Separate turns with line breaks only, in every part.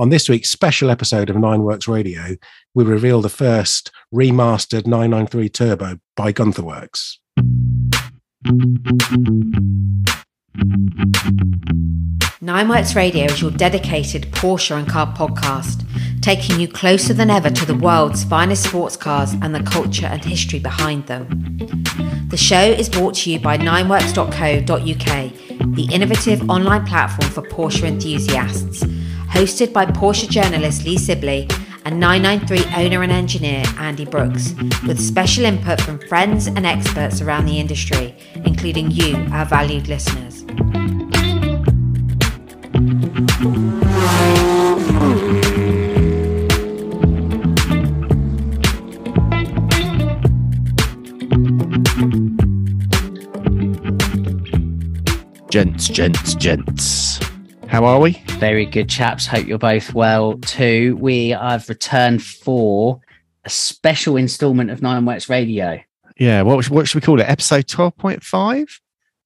On this week's special episode of Nine Works Radio, we reveal the first remastered 993 Turbo by Gunther Werks.
Nineworks Radio is your dedicated Porsche and car podcast, taking you closer than ever to the world's finest sports cars and the culture and history behind them. The show is brought to you by nineworks.co.uk, the innovative online platform for Porsche enthusiasts, hosted by Porsche journalist Lee Sibley and 993 owner and engineer Andy Brooks, with special input from friends and experts around the industry, including you, our valued listeners.
Gents, gents, gents. How are we?
Very good, chaps. Hope you're both well too. We have returned for a special instalment of Nine Works Radio.
Yeah. What, what should we call it? Episode twelve point five.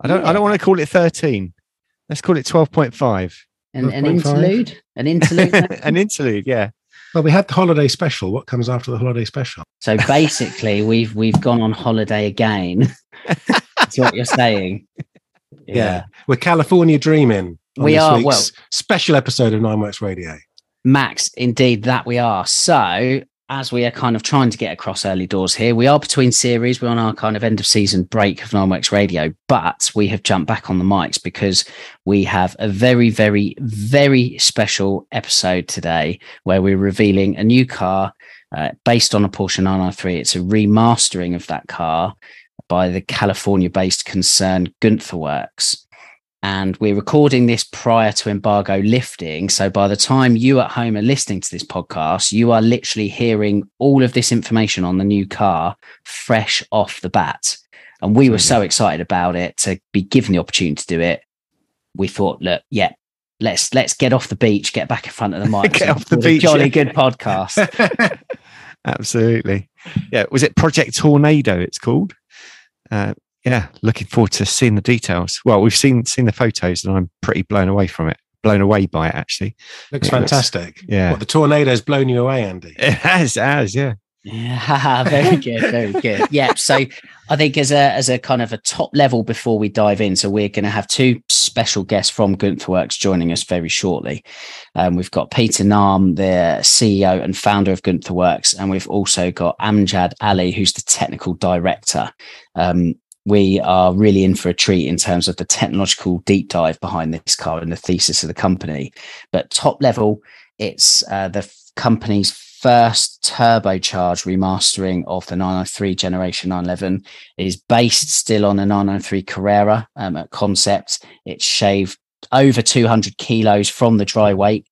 I don't. I don't want to call it thirteen. Let's call it twelve point five.
An, an interlude. An interlude.
An interlude. Yeah.
Well, we had the holiday special. What comes after the holiday special?
so basically, we've we've gone on holiday again. That's what you're saying. Yeah.
We're California dreaming.
We are, well-
special episode of Nine Works Radio.
Max, indeed, that we are. So, as we are kind of trying to get across early doors here, we are between series. We're on our kind of end of season break of Nineworks Radio, but we have jumped back on the mics because we have a very, very, very special episode today where we're revealing a new car uh, based on a Porsche 993. It's a remastering of that car by the California based concern Gunther Werks and we're recording this prior to embargo lifting. So by the time you at home are listening to this podcast, you are literally hearing all of this information on the new car fresh off the bat. And we were so excited about it to be given the opportunity to do it. We thought, look, yeah, let's let's get off the beach, get back in front of the mic,
Get off the beach,
jolly
yeah.
good podcast.
Absolutely. Yeah. Was it Project Tornado? It's called. Uh, yeah. Looking forward to seeing the details. Well, we've seen seen the photos, and I'm pretty blown away from it. Blown away by it, actually.
Looks
Yeah, it looks-
fantastic.
yeah.
What, the tornado's blown you away, Andy?
It has, it has. Yeah.
Yeah, very good, very good. Yeah, so I think as a as a kind of a top level before we dive in, so we're going to have two special guests from Gunther Werks joining us very shortly. Um, we've got Peter Nam, the CEO and founder of Gunther Werks, and we've also got Amjad Ali, who's the technical director. Um, we are really in for a treat in terms of the technological deep dive behind this car and the thesis of the company. But top level, it's uh, the f- company's first turbocharged remastering of the 993 generation 911 It is based still on the 993 Carrera um, at concept. It's shaved over 200 kilos from the dry weight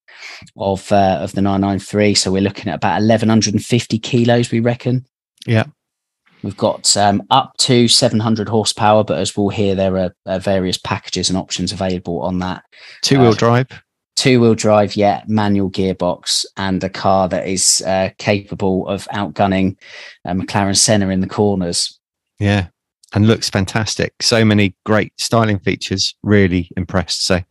of uh, of the 993. So we're looking at about 1150 kilos, we reckon.
Yeah.
We've got um, up to 700 horsepower, but as we'll hear, there are uh, various packages and options available on that
Two wheel
Uh,
drive.
two wheel drive yet manual gearbox and a car that is uh, capable of outgunning uh, McLaren Senna in the corners.
Yeah. And looks fantastic. So many great styling features. Really impressed. So,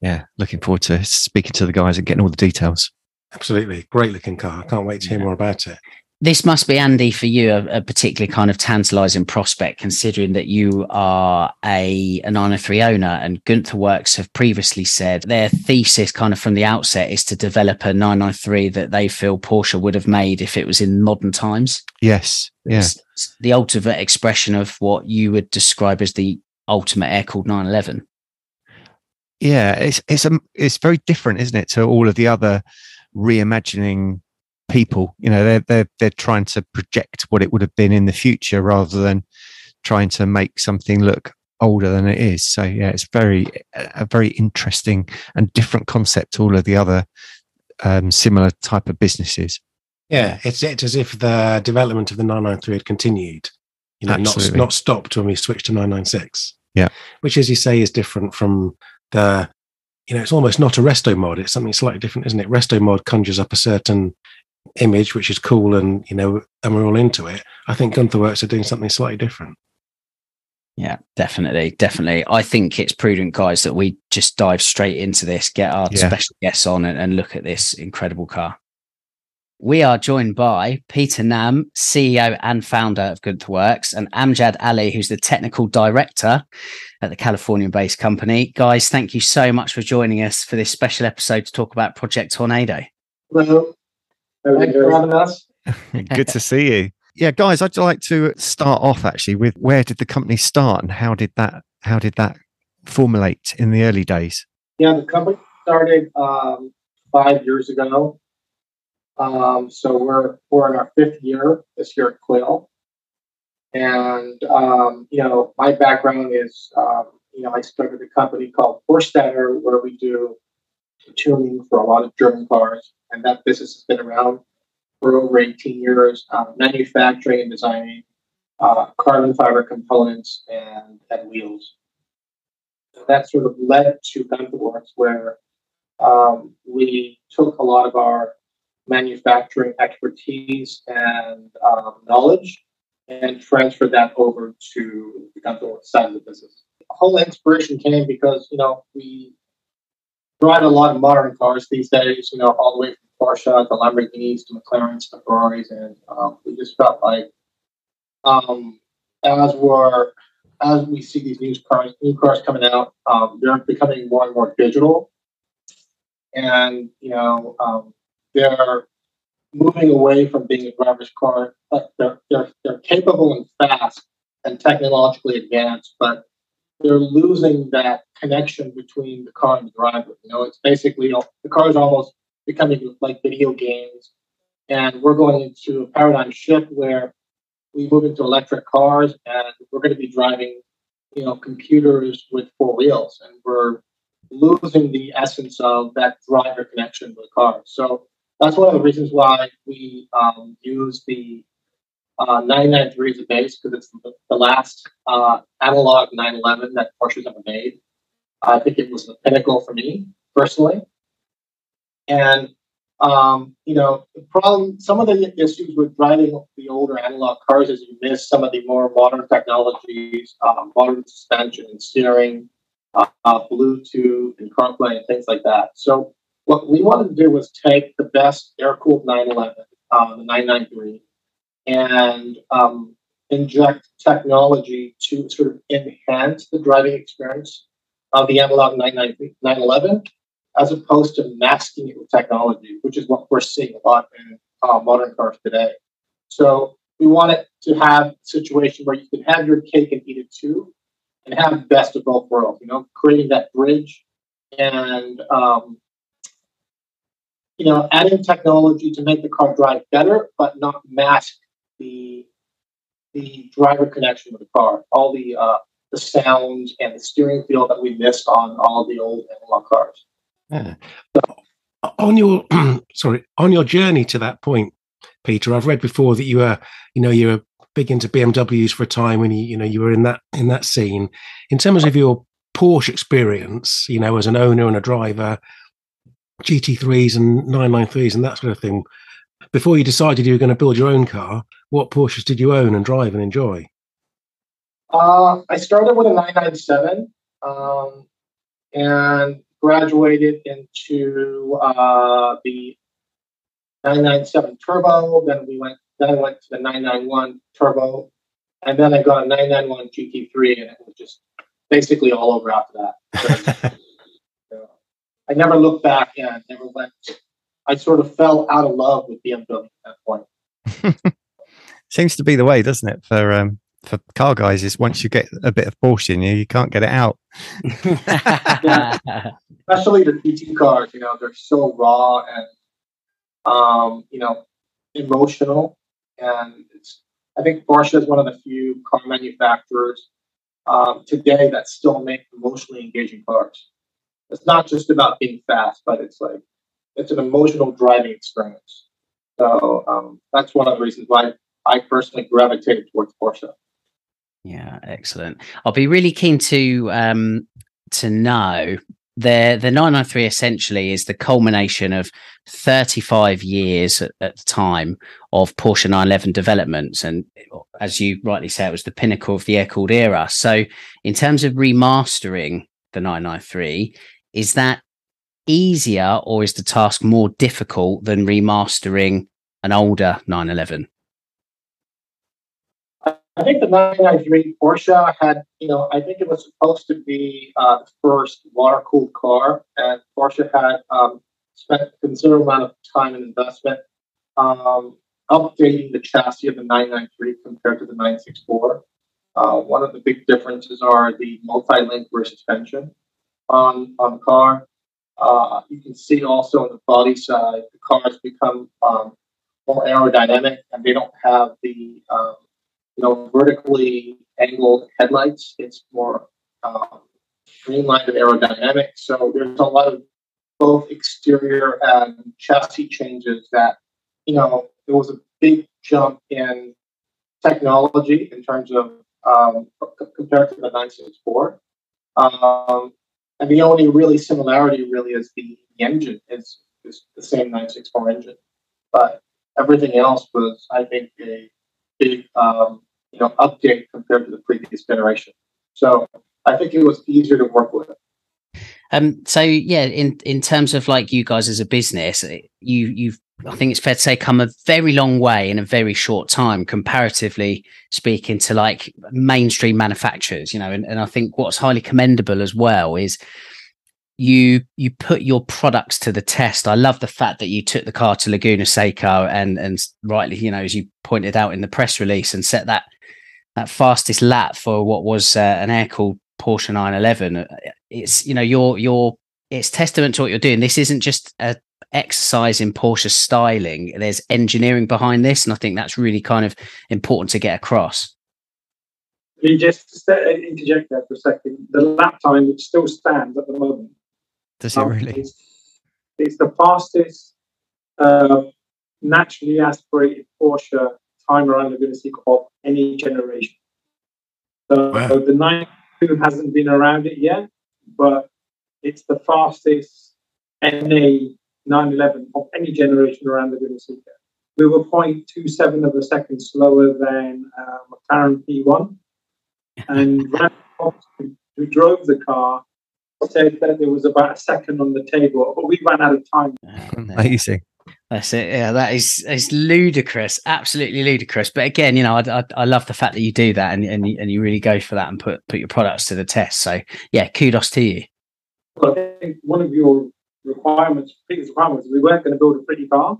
yeah, looking forward to speaking to the guys and getting all the details.
Absolutely. Great looking car. I can't wait to hear
Yeah.
more about it.
This must be Andy for you a, a particularly kind of tantalizing prospect, considering that you are a, a 903 owner and Gunther Works have previously said their thesis kind of from the outset is to develop a 993 that they feel Porsche would have made if it was in modern times.
Yes. Yeah.
It's- it's the ultimate expression of what you would describe as the ultimate air cooled 911.
Yeah. It's it's a, it's very different, isn't it, to all of the other reimagining people. You know, they're they're they're trying to project what it would have been in the future rather than trying to make something look older than it is. So yeah, it's very a very interesting and different concept to all of the other um, similar type of businesses.
Yeah, it's, it's as if the development of the 993 had continued, you know, not, not stopped when we switched to 996.
Yeah.
Which, as you say, is different from the, you know, it's almost not a resto mod. It's something slightly different, isn't it? Resto mod conjures up a certain image, which is cool and, you know, and we're all into it. I think Gunther Werks are doing something slightly different.
Yeah, definitely. Definitely. I think it's prudent, guys, that we just dive straight into this, get our
Yeah.
special guests on and, and look at this incredible car. We are joined by Peter Nam, CEO and founder of Gunther Works, and Amjad Ali, who's the technical director at the Californian based company. Guys, thank you so much for joining us for this special episode to talk about Project Tornado.
Hello. Thanks for having us.
Good to see you. Yeah, guys, I'd like to start off actually with where did the company start and how did that how did that formulate in the early days?
Yeah, the company started um, five years ago. Um, so we're we're in our fifth year this year at Quill. And um, you know, my background is um, you know, I started a company called Vorsteiner where we do tuning for a lot of German cars, and that business has been around for over 18 years, uh, manufacturing and designing uh, carbon fiber components and, and wheels. That sort of led to Gunther Werks, where um, we took a lot of our manufacturing expertise and um, knowledge and transferred that over to the Gunther Werks side of the business. The whole inspiration came because, you know, we drive a lot of modern cars these days, you know, all the way from Porsche to Lamborghinis to McLarens to Ferraris, and um, we just felt like um, as we're as we see these new cars, new cars coming out, um, they're becoming more and more digital, and you know um, they're moving away from being a driver's car. But they're, they're they're capable and fast and technologically advanced, but they're losing that connection between the car and the driver. You know, it's basically the car is almost becoming like video games, and we're going into a paradigm shift where we move into electric cars and we're going to be driving, you know, computers with four wheels, and we're losing the essence of that driver connection with the car. So that's one of the reasons why we um, use the uh, 993 is a base because it's the, last uh, analog 911 that Porsche's ever made. I think it was the pinnacle for me personally. And um, you know, the problem, some of the issues with driving the older analog cars is you miss some of the more modern technologies, uh, modern suspension and steering, uh, uh, Bluetooth and CarPlay and things like that. So what we wanted to do was take the best air-cooled 911, uh, the 993, and um, inject technology to sort of enhance the driving experience of the analog 911 as opposed to masking it with technology, which is what we're seeing a lot in uh, modern cars today. So we wanted to have a situation where you can have your cake and eat it too, and have best of both worlds. You know, creating that bridge and um, you know adding technology to make the car drive better, but not mask the the driver connection with the car. All the uh, the sounds and the steering feel that we missed on all the old analog cars.
Yeah. On your sorry, on your journey to that point, Peter, I've read before that you were, you know, you were big into BMWs for a time when you, you know, you were in that in that scene. In terms of your Porsche experience, you know, as an owner and a driver, GT3s and 993s and that sort of thing, before you decided you were going to build your own car, what Porsches did you own and drive and enjoy?
Uh, I started with a 997 um, and graduated into uh, the 997 Turbo. Then we went. Then I went to the 991 Turbo, and then I got a 991 GT3, and it was just basically all over after that. So, I never looked back and never went. I sort of fell out of love with BMW at that point.
Seems to be the way, doesn't it? For um, for car guys, is once you get a bit of Porsche in you, you can't get it out.
especially the GT cars, you know, they're so raw and um, you know, emotional. And it's I think Porsche is one of the few car manufacturers um, today that still make emotionally engaging cars. It's not just about being fast, but it's like it's an emotional driving experience. So um, that's one of the reasons why I personally gravitated towards Porsche.
Yeah, excellent. I'll be really keen to um, to know the the 993 essentially is the culmination of 35 years at, at, the time of Porsche 911 developments and as you rightly say it was the pinnacle of the air cooled era so in terms of remastering the 993 is that easier or is the task more difficult than remastering an older 911
I think the 993 Porsche had, you know, I think it was supposed to be uh, the first water cooled car, and Porsche had um, spent a considerable amount of time and investment um, updating the chassis of the 993 compared to the 964. Uh, one of the big differences are the multi-link rear suspension on, on the car. Uh, you can see also on the body side, the cars become um, more aerodynamic and they don't have the um, you know, vertically angled headlights. It's more um, streamlined and aerodynamic. So there's a lot of both exterior and chassis changes that, you know, there was a big jump in technology in terms of um, compared to the 964. Um, and the only really similarity really is the, the engine is, is the same 964 engine. But everything else was, I think, a big um, you know update compared to the previous generation. So I think it was easier to work with.
Um, so yeah, in in terms of like you guys as a business, you you've I think it's fair to say come a very long way in a very short time, comparatively speaking to like mainstream manufacturers. You know, and, and I think what's highly commendable as well is you you put your products to the test. I love the fact that you took the car to Laguna Seca and and rightly, you know, as you pointed out in the press release, and set that that fastest lap for what was uh, an air cooled Porsche 911. It's you know your your it's testament to what you're doing. This isn't just a exercise in Porsche styling. There's engineering behind this, and I think that's really kind of important to get across.
You just interject there for a second. The lap time, which still stands at the moment,
does it um, really?
It's, it's the fastest uh, naturally aspirated Porsche time around the Guinness of any generation. So, wow. the 92 hasn't been around it yet, but it's the fastest NA 911 of any generation around the Guinness We were 0.27 of a second slower than uh, McLaren P1. And who drove the car said that there was about a second on the table, but we ran out of time.
Amazing.
That's it. Yeah, that is it's ludicrous, absolutely ludicrous. But again, you know, I, I, I, love the fact that you do that and and you, and you really go for that and put put your products to the test. So yeah, kudos to you.
I think one of your requirements, biggest requirements, we weren't going to build a pretty car.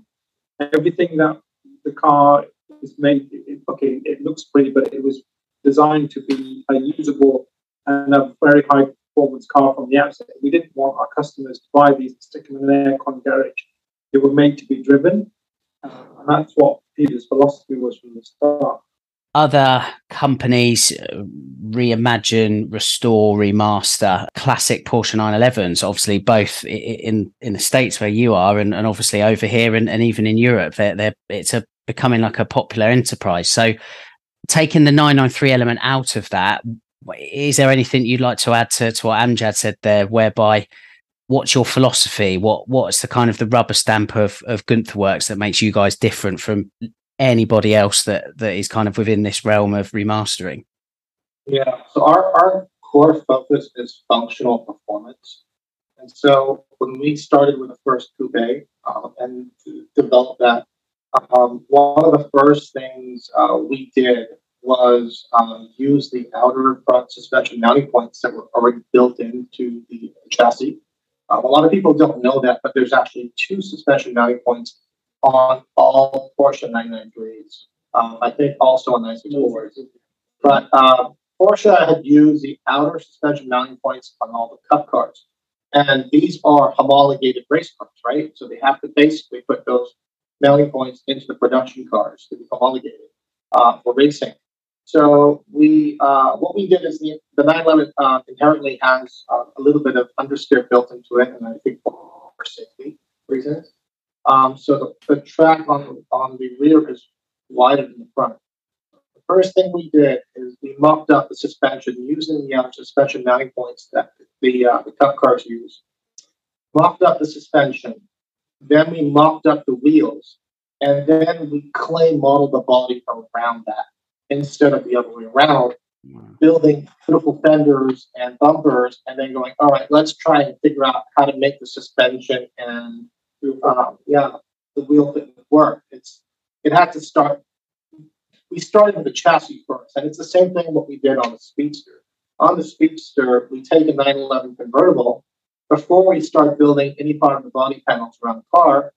Everything that the car is made, it, okay, it looks pretty, but it was designed to be a usable and a very high performance car from the outset. We didn't want our customers to buy these stick them in an aircon garage they were made to be driven. Uh, and that's what Peter's philosophy was from the start.
Other companies uh, reimagine, restore, remaster classic Porsche 911s, obviously both in in the States where you are and, and obviously over here and, and even in Europe. They're, they're, it's a becoming like a popular enterprise. So taking the 993 element out of that, is there anything you'd like to add to, to what Amjad said there, whereby what's your philosophy? What what's the kind of the rubber stamp of of Gunther Werks that makes you guys different from anybody else that that is kind of within this realm of remastering?
Yeah, so our our core focus is functional performance, and so when we started with the first coupe um, and developed that, um, one of the first things uh, we did was um, use the outer front suspension mounting points that were already built into the chassis um, a lot of people don't know that, but there's actually two suspension mounting points on all Porsche 993s. Um, I think also on 964s. But uh, Porsche had used the outer suspension mounting points on all the cup cars. And these are homologated race cars, right? So they have to basically put those mounting points into the production cars to be homologated uh, for racing. So we, uh, what we did is the, the 911 uh, inherently has uh, a little bit of understeer built into it, and I think for safety reasons. Um, so the, the track on on the rear is wider than the front. The first thing we did is we mocked up the suspension using the uh, suspension mounting points that the uh, the cup cars use. mocked up the suspension, then we mocked up the wheels, and then we clay modeled the body from around that instead of the other way around, building beautiful fenders and bumpers, and then going, all right, let's try and figure out how to make the suspension and um, yeah, the wheel fit work. It's it had to start. We started with the chassis first, and it's the same thing what we did on the Speedster. On the Speedster, we take a 911 convertible. Before we start building any part of the body panels around the car,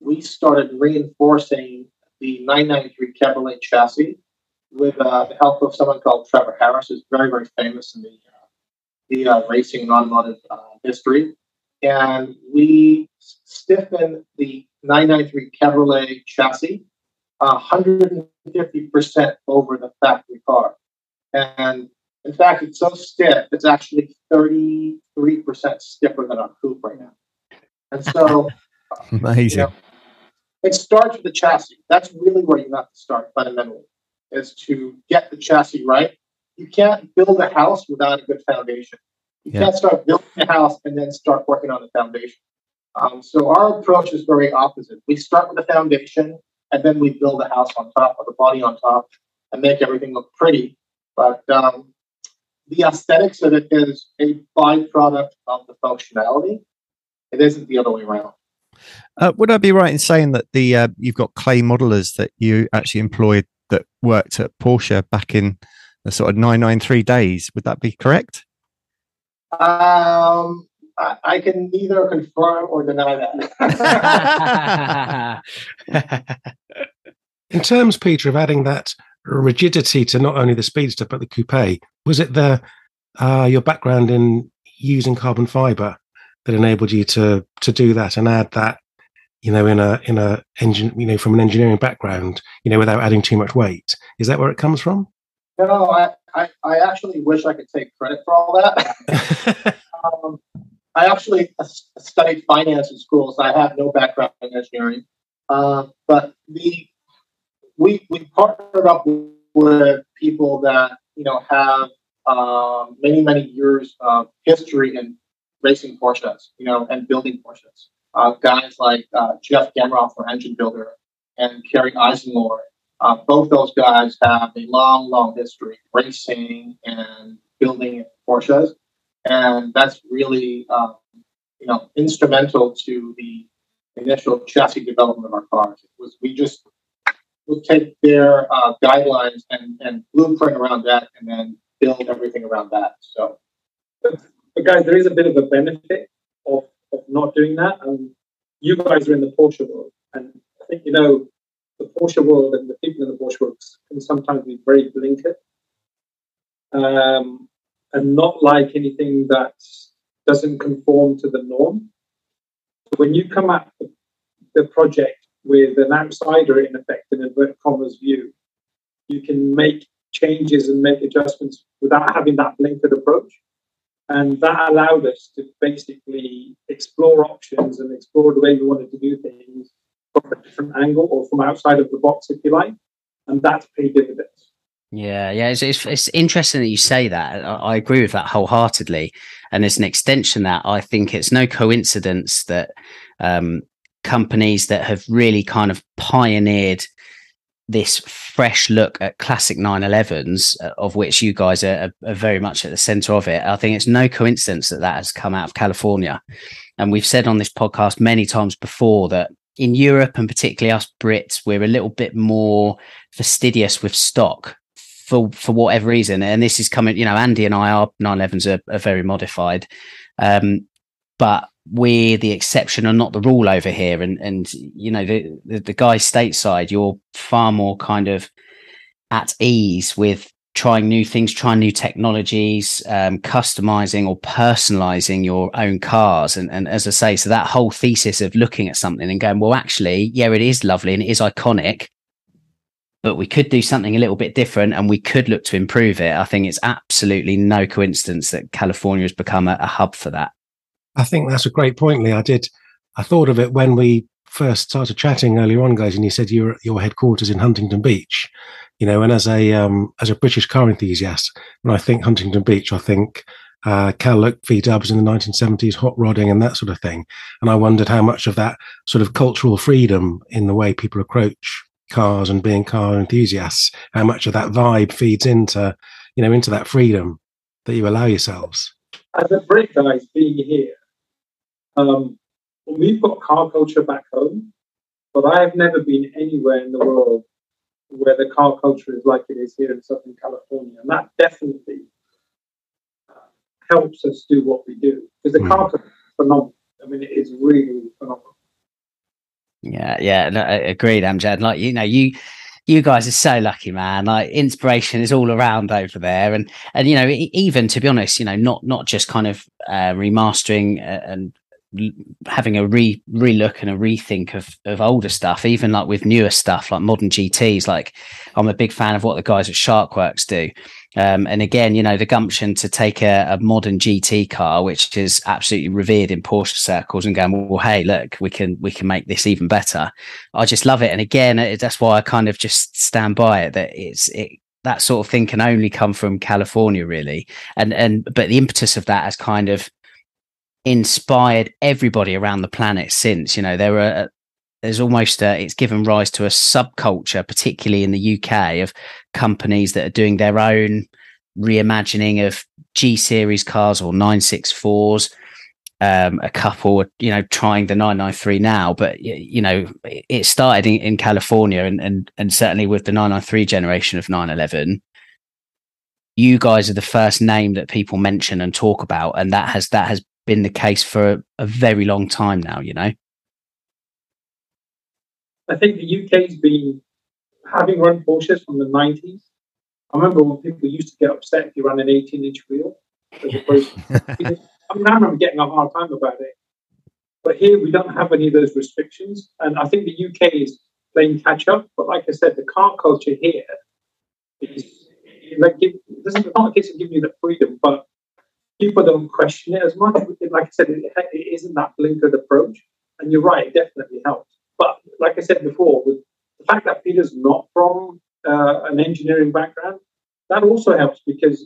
we started reinforcing the 993 Cabriolet chassis with uh, the help of someone called Trevor Harris, who's very, very famous in the, uh, the uh, racing and automotive uh, history. And we stiffened the 993 Cabriolet chassis 150% over the factory car. And in fact, it's so stiff, it's actually 33% stiffer than our coupe right now. And so,
amazing. You know,
it starts with the chassis. That's really where you have to start fundamentally, is to get the chassis right. You can't build a house without a good foundation. You yeah. can't start building a house and then start working on the foundation. Um, so our approach is very opposite. We start with the foundation and then we build a house on top of the body on top and make everything look pretty. But um, the aesthetics of it is a byproduct of the functionality. It isn't the other way around.
Uh, would I be right in saying that the uh, you've got clay modelers that you actually employed that worked at Porsche back in the sort of 993 days? Would that be correct?
Um, I, I can neither confirm or deny
that. in terms, Peter, of adding that rigidity to not only the Speedster but the coupe, was it the uh, your background in using carbon fiber that enabled you to to do that and add that you know in a in a engine you know from an engineering background you know without adding too much weight. Is that where it comes from?
No i i, I actually wish i could take credit for all that. Um, i actually studied finance in school so i have no background in engineering. Uh, but the we we partnered up with people that you know have um, many many years of history in racing Porsches, you know, and building Porsches. Uh, guys like uh, Jeff Gamroth, our engine builder, and Kerry Eisenlohr. Uh, both those guys have a long, long history racing and building Porsches, and that's really, um, you know, instrumental to the initial chassis development of our cars. It was we just would take their uh, guidelines and, and blueprint around that, and then build everything around that. So
but guys, there is a bit of a benefit of not doing that. And you guys are in the Porsche world, and I think you know the Porsche world and the people in the Porsche world can sometimes be very blinkered um, and not like anything that doesn't conform to the norm. When you come at the, the project with an outsider, in effect, in inverted commas view, you can make changes and make adjustments without having that blinkered approach. And that allowed us to basically explore options and explore the way we wanted to do things from a different angle or from outside of the box, if you like. And that's paid dividends.
Yeah, yeah, it's, it's, it's interesting that you say that. I, I, agree with that wholeheartedly. And as an extension that, I think it's no coincidence that um, companies that have really kind of pioneered this fresh look at classic 911s, uh, of which you guys are, are, very much at the center of it. I think it's no coincidence that that has come out of California. And we've said on this podcast many times before that in Europe and particularly us Brits, we're a little bit more fastidious with stock for for whatever reason. And this is coming, you know, Andy and I, our 911s are, are very modified. Um, but we're the exception and not the rule over here. And and you know the, the the, guy stateside, you're far more kind of at ease with trying new things, trying new technologies, um, customizing or personalizing your own cars. And and as I say, so that whole thesis of looking at something and going, well, actually, yeah, it is lovely and it is iconic. But we could do something a little bit different and we could look to improve it. I think it's absolutely no coincidence that California has become a, a hub for that.
I think that's a great point, Lee. I did. I thought of it when we first started chatting earlier on, guys, and you said you're at your headquarters in Huntington Beach. You know, and as a um, as a British car enthusiast, when I think Huntington Beach, I think uh, Cal V dubs in the 1970s, hot rodding and that sort of thing. And I wondered how much of that sort of cultural freedom in the way people approach cars and being car enthusiasts, how much of that vibe feeds into, you know, into that freedom that you allow yourselves.
As a Brit guys being here, um, we've got car culture back home, but I have never been anywhere in the world where the car culture is like it is here in Southern California. And that definitely helps us do what we do because the mm. car culture is phenomenal. I mean, it is really, really phenomenal.
Yeah, yeah, no, agreed, Amjad. Like you know, you you guys are so lucky, man. Like inspiration is all around over there, and and you know, even to be honest, you know, not not just kind of uh, remastering uh, and having a re relook and a rethink of of older stuff, even like with newer stuff like modern GTS. Like I'm a big fan of what the guys at Sharkwerks do. Um, and again, you know, the gumption to take a, a, modern GT car, which is absolutely revered in Porsche circles, and going, well, hey, look, we can we can make this even better. I just love it, and again, it, that's why I kind of just stand by it that it's it that sort of thing can only come from California, really, and and but the impetus of that has kind of inspired everybody around the planet since. You know, there are there's almost a, it's given rise to a subculture, particularly in the UK, of companies that are doing their own reimagining of G series cars or 964s. Um, a couple, you know, trying the 993 now, but you know, it started in, in California and, and and certainly with the 993 generation of 911, you guys are the first name that people mention and talk about, and that has that has been the case for a, a very long time now. You know.
I think the UK's been having run Porsches from the 90s. I remember when people used to get upset if you ran an 18 inch wheel. Opposed I mean, I remember getting a hard time about it. But here we don't have any of those restrictions. And I think the UK is playing catch up. But like I said, the car culture here is like, give, this is not a case of giving you the freedom, but people don't question it as much. Like I said, it, it isn't that blinkered approach. And you're right, it definitely helps. But like I said before, with the fact that Peter's not from uh, an engineering background, that also helps because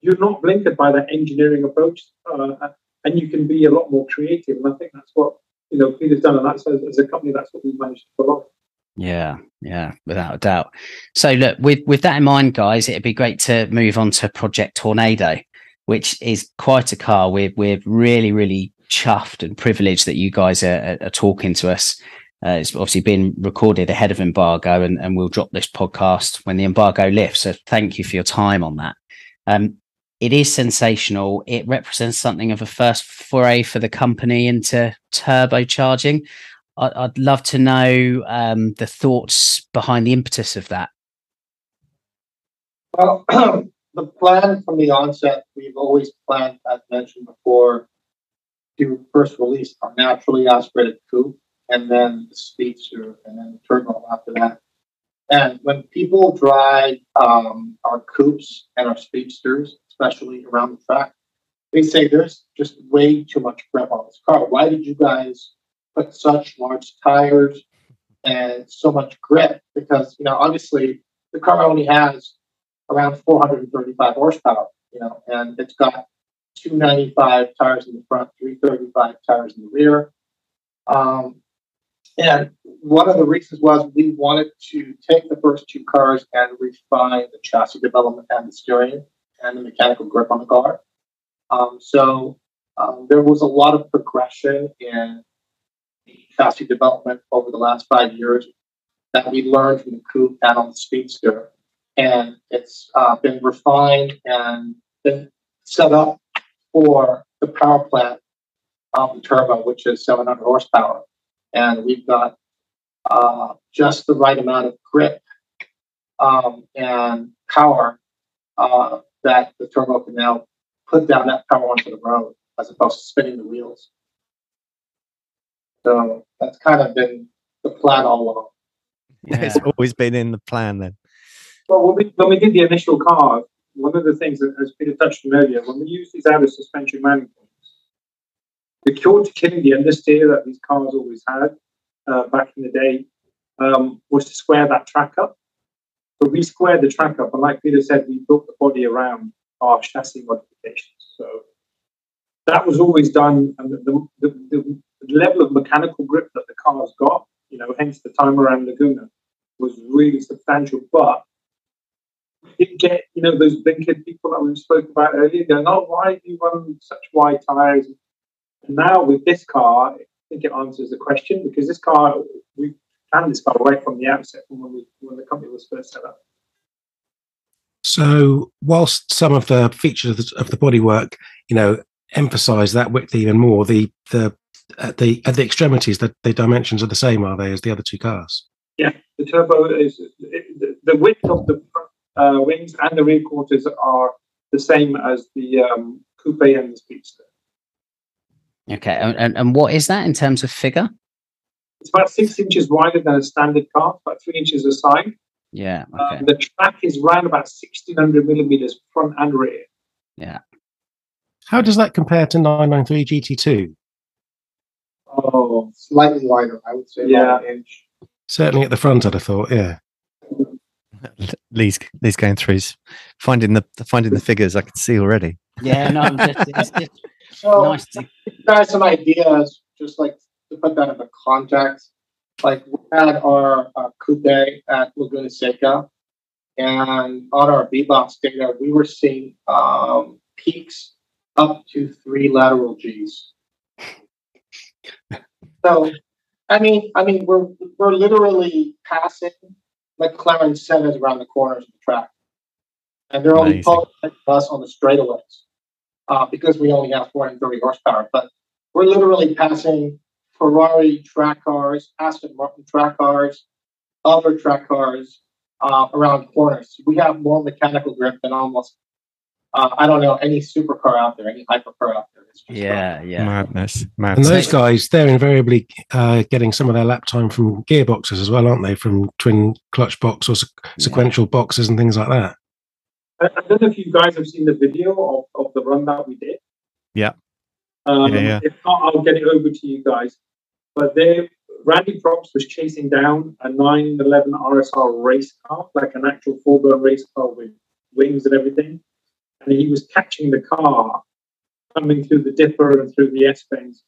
you're not blinkered by that engineering approach, uh, and you can be a lot more creative. And I think that's what you know Peter's done, and that's as a company, that's what we've managed to pull off.
Yeah, yeah, without a doubt. So look, with with that in mind, guys, it'd be great to move on to Project Tornado, which is quite a car. We're we're really, really chuffed and privileged that you guys are, are talking to us. Uh, it's obviously been recorded ahead of embargo, and, and we'll drop this podcast when the embargo lifts. So thank you for your time on that. Um, it is sensational. It represents something of a first foray for the company into turbocharging. I'd, I'd love to know um, the thoughts behind the impetus of that.
Well, the plan from the onset, we've always planned, as mentioned before, to first release our naturally aspirated coupe and then the speedster and then the turbo after that. And when people drive um, our coupes and our speedsters, especially around the track, they say there's just way too much grip on this car. Why did you guys put such large tires and so much grip? Because you know, obviously, the car only has around 435 horsepower, you know, and it's got 295 tires in the front, 335 tires in the rear. Um, and one of the reasons was we wanted to take the first two cars and refine the chassis development and the steering and the mechanical grip on the car. Um, so um, there was a lot of progression in chassis development over the last five years that we learned from the coupe and on the speedster. And it's uh, been refined and been set up for the power plant of the turbo, which is 700 horsepower. And we've got uh, just the right amount of grip um, and power uh, that the turbo can now put down that power onto the road as opposed to spinning the wheels. So that's kind of been the plan all along.
Yeah. It's always been in the plan then.
Well, when we, when we did the initial car, one of the things that has been touched on earlier, when we use these outer suspension mounting points, the to killing the understeer that these cars always had uh, back in the day um, was to square that track up. So we squared the track up, and like Peter said, we built the body around our chassis modifications. So that was always done, and the, the, the, the level of mechanical grip that the car's got, you know, hence the time around Laguna, was really substantial. But you get, you know, those blinkered people that we spoke about earlier going, oh, why do you run such wide tires? And now with this car, I think it answers the question because this car, we planned this car right from the outset from when, we, when the company was first set up.
So, whilst some of the features of the, of the bodywork, you know, emphasize that width even more, the the at the at the extremities, the, the dimensions are the same, are they, as the other two cars?
Yeah, the turbo is the, the width of the uh, wings and the rear quarters are the same as the um, coupe and the speedster.
Okay, and, and what is that in terms of figure?
It's about six inches wider than a standard car, about three inches aside.
Yeah.
Um, okay. Um, the track is around about 1600 millimeters front and rear.
Yeah.
How does that compare to 993 GT2?
Oh, slightly wider, I would say. Yeah. inch.
Certainly at the front, I'd have thought. Yeah.
Lee's Lee's going through his finding the finding the figures. I can see already.
Yeah, no, it's, it's,
so, nice to guys some ideas, just like to put that into context. Like we had our uh, coupe at Laguna Seca, and on our V-Box data, we were seeing um, peaks up to three lateral G's. so, I mean, I mean, we're we're literally passing McLaren Sennas around the corners of the track, and they're only pulling us on the straightaways uh, because we only have 430 horsepower. But we're literally passing Ferrari track cars, Aston Martin track cars, other track cars uh, around corners. We have more mechanical grip than almost uh, I don't know any supercar out there, any hypercar out there.
Yeah, yeah.
Madness, madness.
And those guys, they're invariably uh, getting some of their lap time from gearboxes as well, aren't they? From twin clutch box or sequential yeah. boxes and things like that.
I, I, don't know if you guys have seen the video of, of the run that we did.
Yeah.
Um, yeah, yeah. If not, I'll get it over to you guys. But they, Randy Pobst was chasing down a 911 RSR race car, like an actual full blown race car with wings and everything. And he was catching the car coming through the dipper and through the S bangs.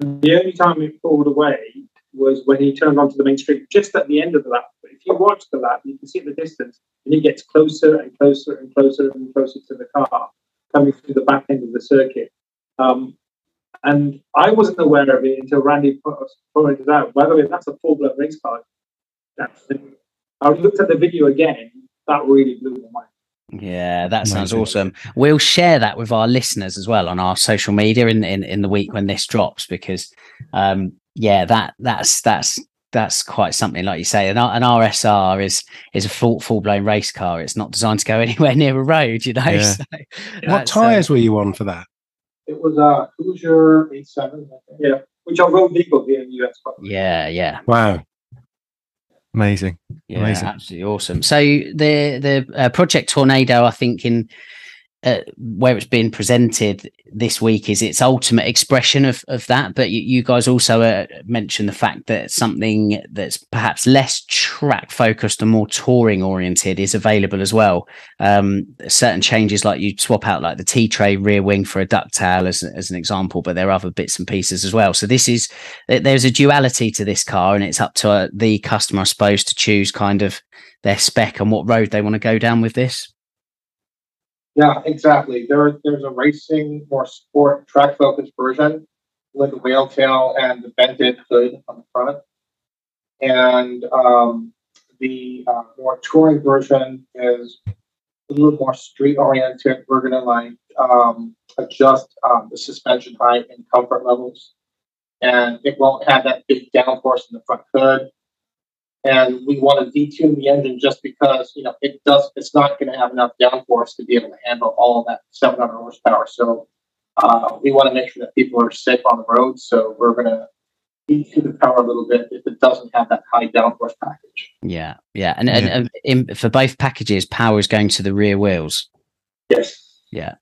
The only time it pulled away was when he turned onto the main street, just at the end of the lap. But if you watch the lap, you can see the distance, and he gets closer and closer and closer and closer to the car coming through the back end of the circuit. Um, and I wasn't aware of it until Randy pointed out. By the way, that's a full blown race car. I looked at the video again. That really blew my mind.
Yeah, that sounds Amazing. awesome. We'll share that with our listeners as well on our social media in in, in the week when this drops because um yeah, that that's that's that's quite something like you say an, an RSR is is a full full blown race car it's not designed to go anywhere near a road you know yeah. so
what tires um, were you on for that
it was a Hoosier 87 yeah which are road legal here in the US
yeah yeah
wow
Amazing.
Yeah,
Amazing.
absolutely awesome. So the the uh, Project Tornado, I think in uh, where it's been presented this week is its ultimate expression of, of that. But you, you guys also uh, mentioned the fact that something that's perhaps less track focused and more touring oriented is available as well. Um, certain changes like you swap out like the T tray rear wing for a ducktail as, as an example, but there are other bits and pieces as well. So this is there's a duality to this car, and it's up to uh, the customer, I suppose, to choose kind of their spec and what road they want to go down with this.
Yeah, exactly. There, there's a racing, more sport, track focused version with the whale tail and the vented hood on the front. And um, the uh, more touring version is a little more street oriented. We're going to like um, adjust um, the suspension height and comfort levels. And it won't have that big downforce in the front hood and we want to detune the engine just because you know it does it's not going to have enough downforce to be able to handle all that 700 horsepower. So uh, we want to make sure that people are safe on the road. So we're going to detune the power a little bit if it doesn't have that high downforce package.
Yeah yeah. And, and, and in, for both packages power is going to the rear wheels.
Yes.
Yeah.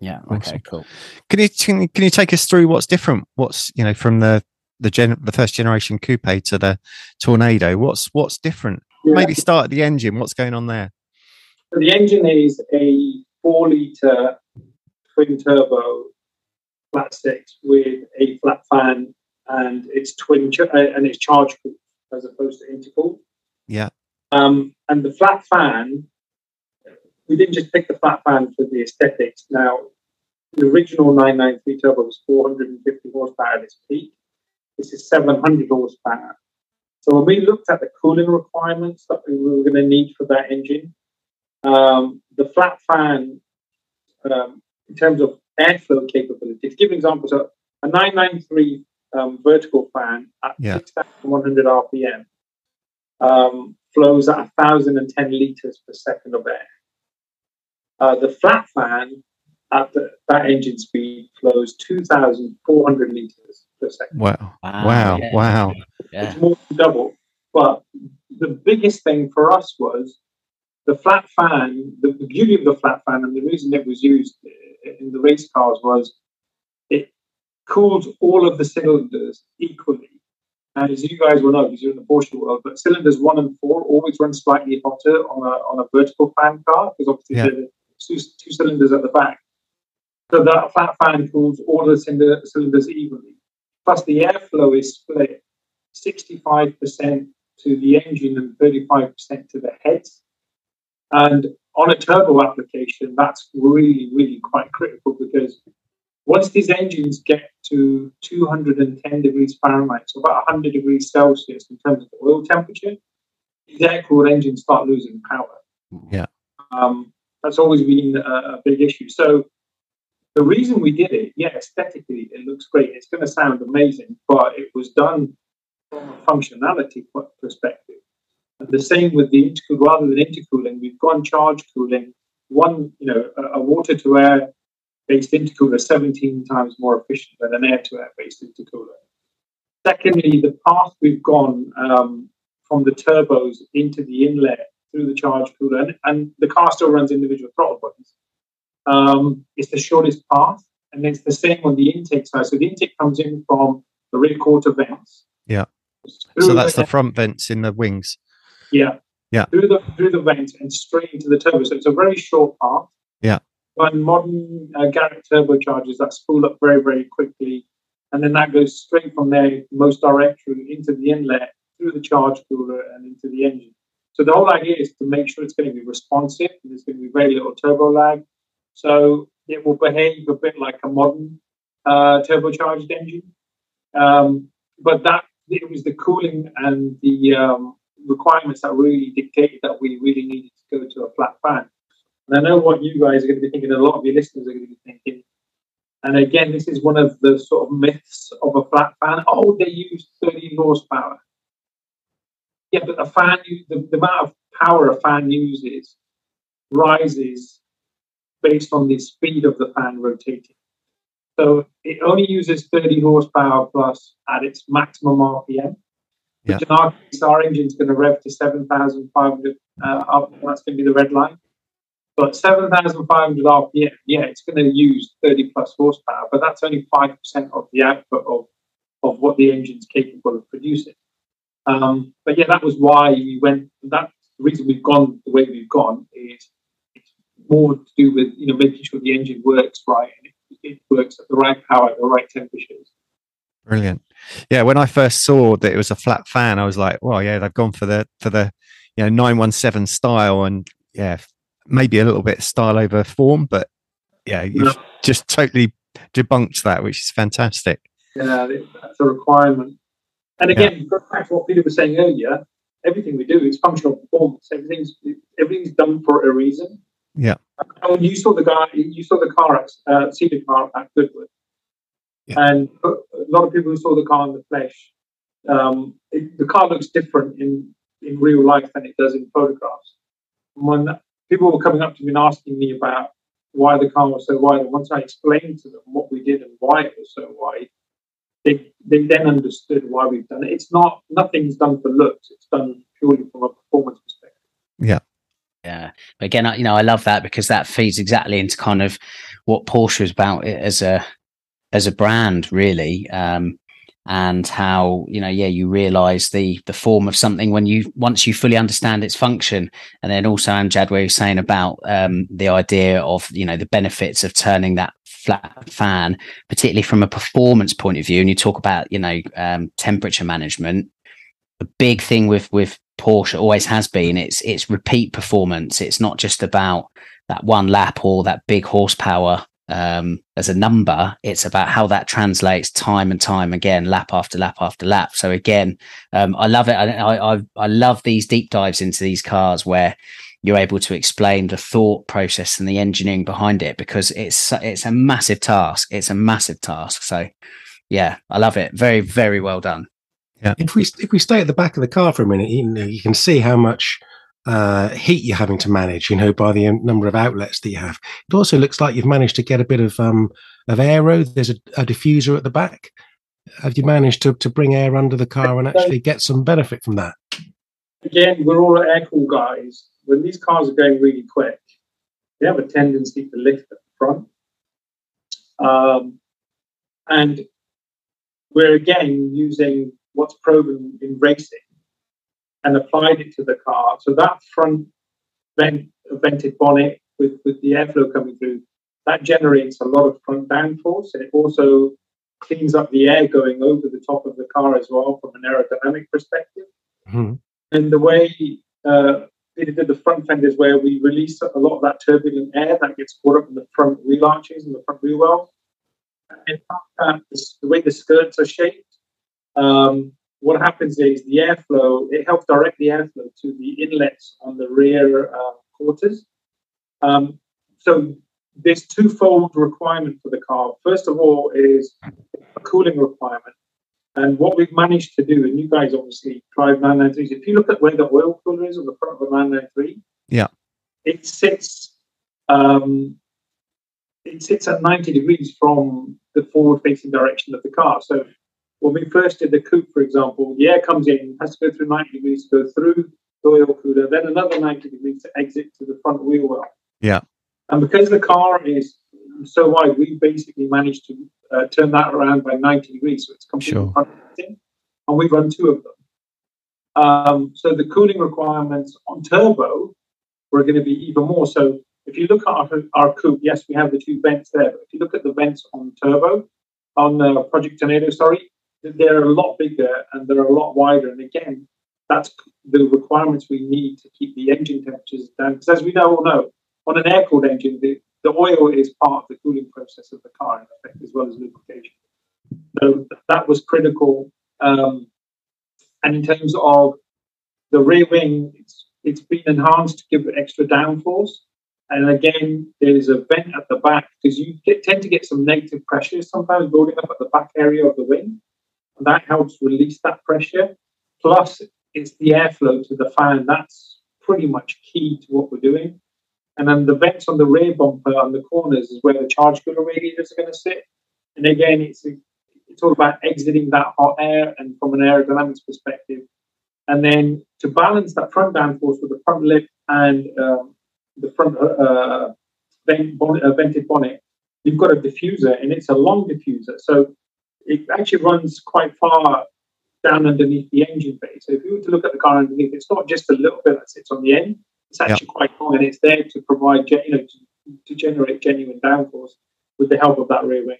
Yeah. Okay awesome. cool.
Can you can, can you take us through what's different? What's you know from the the gen the first generation coupe to the tornado what's what's different yeah. maybe start at the engine what's going on there
so the engine is a four liter twin turbo flat six with a flat fan and it's twin ch- uh, and it's charge as opposed to intercooled.
Yeah.
Um, and the flat fan, we didn't just pick the flat fan for the aesthetics. Now, the original 993 turbo was 450 horsepower at its peak. This is 700 horsepower. So when we looked at the cooling requirements that we were going to need for that engine, um, the flat fan, um, in terms of airflow capability, to give an example, so a 993 um, vertical fan at
Yeah.
6,100 RPM um, flows at 1,010 liters per second of air. Uh, the flat fan at the, that engine speed flows 2,400 liters per second.
Wow. Wow.
yeah,
Wow.
Yeah.
It's more than double. But the biggest thing for us was the flat fan. The, the beauty of the flat fan and the reason it was used in the race cars was it cooled all of the cylinders equally. And as you guys will know, because you're in the Porsche world, but cylinders one and four always run slightly hotter on a, on a vertical fan car because obviously
Yeah.
the two, two cylinders at the back. So that flat fan cools all the cylinder, cylinders evenly. Plus, the airflow is split 65% to the engine and 35% to the heads. And on a turbo application, that's really, really quite critical because once these engines get to 210 degrees Fahrenheit, so about 100 degrees Celsius in terms of the oil temperature, these air-cooled engines start losing power.
Yeah.
Um, that's always been a, a big issue. So the reason we did it, yeah, aesthetically, it looks great. It's going to sound amazing, but it was done from a functionality perspective. And the same with the intercool, rather than intercooling, we've gone charge cooling. One, you know, a, a water to air based intercooler is 17 times more efficient than an air to air based intercooler. Secondly, the path we've gone um, from the turbos into the inlet through the charge cooler, and, and the car still runs individual throttle buttons. Um, it's the shortest path, and it's the same on the intake side. So the intake comes in from the rear quarter vents.
Yeah. So that's the
the
front vents in the wings.
yeah.
Yeah.
Through the through the vent and straight into the turbo. So it's a very short path.
Yeah.
On modern uh, Garrett turbochargers, that spool up very very quickly, and then that goes straight from there, most direct route into the inlet, through the charge cooler, and into the engine. So the whole idea is to make sure it's going to be responsive. And there's going to be very little turbo lag, so it will behave a bit like a modern uh, turbocharged engine. Um, but that it was the cooling and the um, requirements that really dictated that we really needed to go to a flat fan. And I know what you guys are going to be thinking, a lot of your listeners are going to be thinking. And again, this is one of the sort of myths of a flat fan. Oh, they use 30 horsepower. Yeah, but a fan, the, the amount of power a fan uses rises based on the speed of the fan rotating. So it only uses 30 horsepower plus at its maximum RPM.
Yeah.
In our case, our engine's going to rev to 7,500 uh, up. That's going to be the red line. But 7,500 RPM, yeah, it's going to use 30 plus horsepower, but that's only 5% of the output of, of what the engine's capable of producing. Um, but yeah, that was why we went. That's the reason we've gone the way we've gone is more to do with you know making sure the engine works right and it, works at the right power, at the right temperatures.
Brilliant. Yeah, when I first saw that it was a flat fan, I was like, well, yeah, they've gone for the for the you know 917 style and yeah, maybe a little bit style over form, but yeah, you've
Yeah.
just totally debunked that, which is fantastic.
Yeah, that's a requirement. And again, going back to what Peter was saying earlier, everything we do is functional performance. Everything's everything's done for a reason.
Yeah.
When you saw the guy, you saw the car at uh, car at Goodwood,
Yeah.
and a lot of people who saw the car in the flesh, um, it, the car looks different in in real life than it does in photographs. When people were coming up to me and asking me about why the car was so wide, and once I explained to them what we did and why it was so wide, they they then understood why we've done it. It's not nothing's done for looks. It's done purely from a performance perspective.
Yeah. But again, I- you know, I love that because that feeds exactly into kind of what Porsche is about as a as a brand, really. Um, and how you know, yeah, you realize the the form of something when you once you fully understand its function, and then also Amjad, where you're saying about um, the idea of you know the benefits of turning that flat fan, particularly from a performance point of view. And you talk about, you know, um, temperature management. The big thing with with Porsche always has been it's it's repeat performance. It's not just about that one lap or that big horsepower um, as a number. It's about how that translates time and time again, lap after lap after lap. So again, um, I love it. I, I I love these deep dives into these cars where you're able to explain the thought process and the engineering behind it because it's it's a massive task. It's a massive task. So yeah, I love it. Very very well done.
Yeah. If we if we stay at the back of the car for a minute, you know, you can see how much uh, heat you're having to manage, you know, by the number of outlets that you have. It also looks like you've managed to get a bit of um, of aero. There's a, a diffuser at the back. Have you managed to, to bring air under the car and actually get some benefit from that?
Again, we're all air cool guys. When these cars are going really quick, they have a tendency to lift at the front. Um, and we're again using what's proven in racing and applied it to the car. So that front vent, vented bonnet with, with the airflow coming through, that generates a lot of front downforce and it also cleans up the air going over the top of the car as well from an aerodynamic perspective. Mm-hmm. And the way uh, did the front fenders where we release a lot of that turbulent air that gets caught up in the front wheel arches and the front wheel wells. And the way the skirts are shaped, um, what happens is the airflow, it helps direct the airflow to the inlets on the rear uh, quarters. Um, so there's twofold requirement for the car. First of all is a cooling requirement. And what we've managed to do, and you guys obviously drive 993s, if you look at where the oil cooler is on the front of a 993,
yeah,
it sits um, it sits at 90 degrees from the forward facing direction of the car. So when we first did the coupe, for example, the air comes in, has to go through 90 degrees to go through the oil cooler, then another 90 degrees to exit to the front wheel well.
Yeah.
And because the car is so wide, we basically managed to uh, turn that around by 90 degrees. So it's completely sure. front facing. And we run two of them. Um, so the cooling requirements on turbo were going to be even more. So if you look at our, our coupe, yes, we have the two vents there. But if you look at the vents on turbo, on uh, Project Tornado, sorry, they're a lot bigger and they're a lot wider. And again, that's the requirements we need to keep the engine temperatures down. Because as we know, all know, on an air-cooled engine, the, the oil is part of the cooling process of the car, in effect, as well as lubrication. So that was critical. Um, and in terms of the rear wing, it's, it's been enhanced to give extra downforce. And again, there's a vent at the back because you get, tend to get some negative pressures sometimes building up at the back area of the wing. And that helps release that pressure. Plus, it's the airflow to the fan. That's pretty much key to what we're doing. And then the vents on the rear bumper on the corners is where the charge cooler radiators are going to sit. And again, it's it's all about exiting that hot air and from an aerodynamics perspective. And then to balance that front downforce with the front lip and um, the front uh, vent bonnet, uh, vented bonnet, you've got a diffuser and it's a long diffuser. So it actually runs quite far down underneath the engine bay. So if you were to look at the car underneath, it's not just a little bit that sits on the end. It's actually yep. quite long, and it's there to provide, you know, to, to, generate genuine downforce with the help of that rear wing.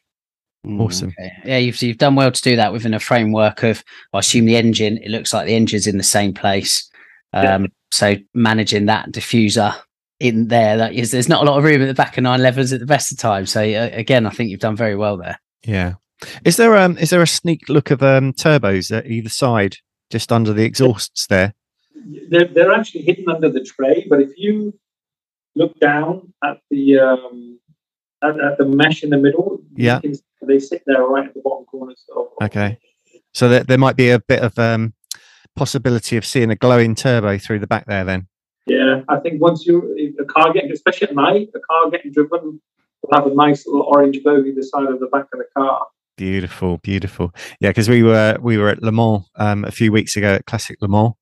Mm, awesome.
Okay. Yeah, you've you've done well to do that within a framework of. I assume the engine. It looks like the engine's in the same place. Um, yeah. So managing that diffuser in there, that is, there's not a lot of room at the back of nine 911s at the best of times. So uh, again, I think you've done very well there.
Yeah, is there um is there a sneak look of um turbos at either side, just under the exhausts there?
They're, they're actually hidden under the tray, but if you look down at the um at, at the mesh in the middle,
yeah,
can, they sit there right at the bottom corners. Of,
okay, so there, there might be a bit of um possibility of seeing a glowing turbo through the back there then.
Yeah, I think once you a car getting, especially at night, the car getting driven will have a nice little orange glow either side of the back of the car.
Beautiful, beautiful. Yeah, because we were we were at Le Mans um, a few weeks ago at Classic Le Mans,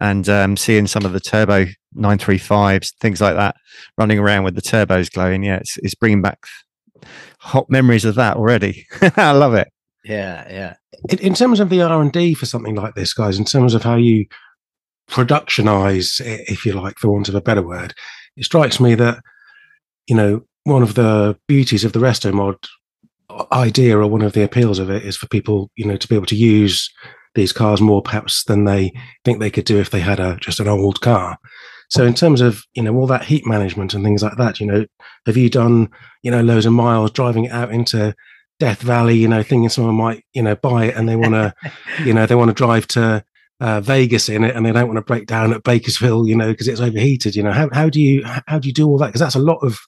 and um, seeing some of the turbo 935s, things like that, running around with the turbos glowing. Yeah, it's, it's bringing back hot memories of that already. I love it.
Yeah, yeah.
In, in terms of the R and D for something like this, guys, in terms of how you productionize, if you like, for want of a better word, it strikes me that you know one of the beauties of the resto mod idea or one of the appeals of it is for people, you know, to be able to use these cars more perhaps than they think they could do if they had a just an old car. So in terms of you know all that heat management and things like that, you know, have you done you know loads of miles driving it out into Death Valley, you know, thinking someone might you know buy it and they want to, you know, they want to drive to uh, Vegas in it and they don't want to break down at Bakersfield, you know, because it's overheated. You know, how how do you how do you do all that? Because that's a lot of,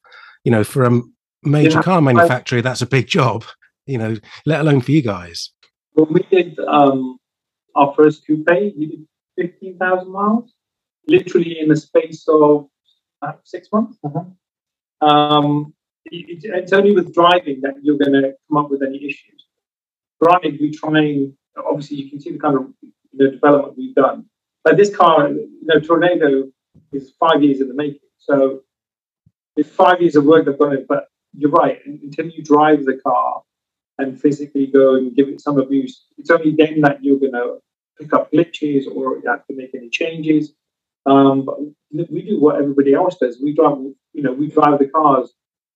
you know, for a major yeah, car manufacturer, that's a big job. You know, let alone for you guys.
When we did um, our first coupe, we did fifteen thousand miles literally in the space of uh, six months. Uh-huh. Um, it, it's only with driving that you're going to come up with any issues. Granted, we try and obviously you can see the kind of you know, development we've done. But this car, you know, Tornado is five years in the making. So it's five years of work they've done it. But you're right. Until you drive the car and physically go and give it some abuse, it's only then that you're going to pick up glitches or you have to make any changes. Um, but we do what everybody else does. We drive, you know, we drive the cars.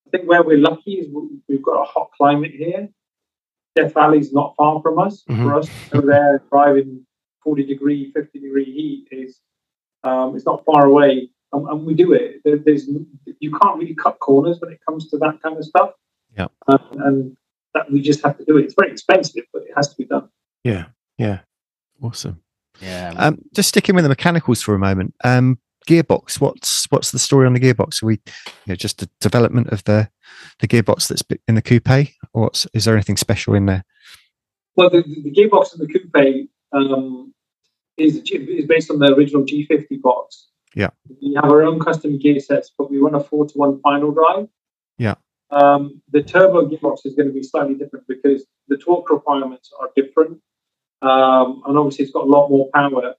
I think where we're lucky is we've got a hot climate here. Death Valley's not far from us. Mm-hmm. For us, over there, driving 40 degree, 50 degree heat is um, it's not far away, and, and we do it. There, there's you can't really cut corners when it comes to that kind of stuff.
Yeah,
um, and that we just have to do it. It's very expensive, but it has to be done.
Yeah, yeah,
awesome.
Yeah.
Um, just sticking with the mechanicals for a moment. Um, gearbox. What's what's the story on the gearbox? Are we, you know, just the development of the the gearbox that's in the coupe, or what's, is there anything special in there?
Well, the, the gearbox in the coupe um, is is based on the original G50 box.
Yeah.
We have our own custom gear sets, but we run a four to one final drive.
Yeah.
Um, the turbo gearbox is going to be slightly different because the torque requirements are different. Um, and obviously, it's got a lot more power.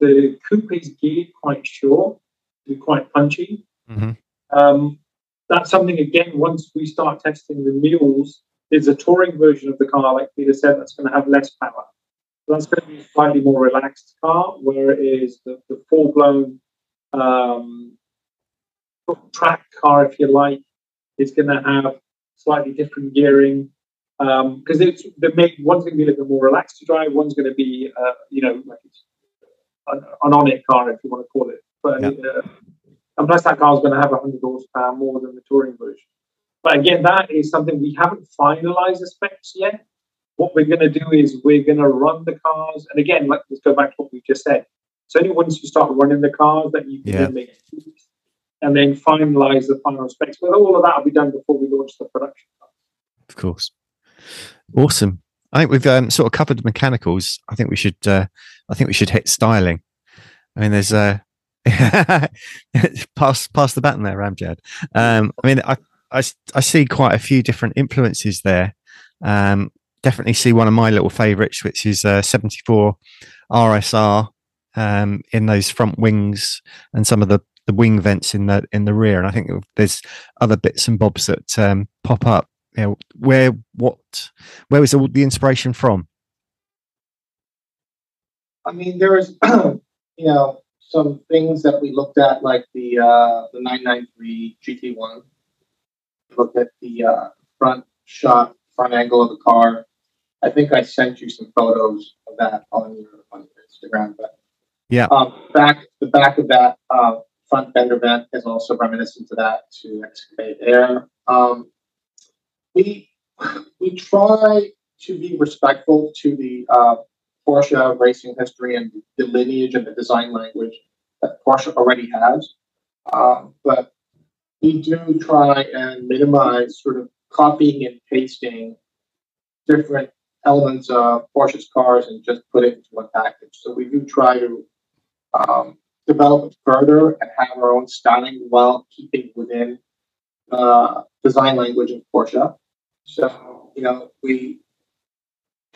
The coupe is geared quite short, to be quite punchy.
Mm-hmm.
Um, that's something, again, once we start testing the mules, there's a touring version of the car, like Peter said, that's going to have less power. That's going to be a slightly more relaxed car, whereas the, the full blown um, track car, if you like, is going to have slightly different gearing, because um, they make one's going to be a little bit more relaxed to drive, one's going to be, uh, you know, like an, an on-it car if you want to call it. But yeah. uh, and plus that car is going to have 100 horsepower more than the touring version. But again, that is something we haven't finalized the specs yet. What we're going to do is we're going to run the cars, and again, like, let's go back to what we just said. So only once you start running the cars that you can yeah. make and then finalize the final specs. But all of that will be done before we launch the production.
Of course. Awesome. I think we've um, sort of covered the mechanicals. I think we should. Uh, I think we should hit styling. I mean, there's uh, pass pass the baton there, Amjad. Um, I mean, I, I I see quite a few different influences there. Um, definitely see one of my little favourites, which is uh, 74 RSR um, in those front wings and some of the the wing vents in the in the rear. And I think there's other bits and bobs that um, pop up you know, where what where was all the inspiration from?
I mean, there's you know some things that we looked at, like the uh, the 993 GT1. Looked at the uh, front shot, front angle of the car. I think I sent you some photos of that on your on your Instagram. But
yeah,
um, back the back of that uh, front fender vent is also reminiscent to that to excavate air. Um, we we try to be respectful to the uh, Porsche racing history and the lineage and the design language that Porsche already has, uh, but we do try and minimize sort of copying and pasting different elements of Porsche's cars and just put it into one package. So we do try to um, develop it further and have our own styling while keeping within uh, design language of Porsche. So, you know, we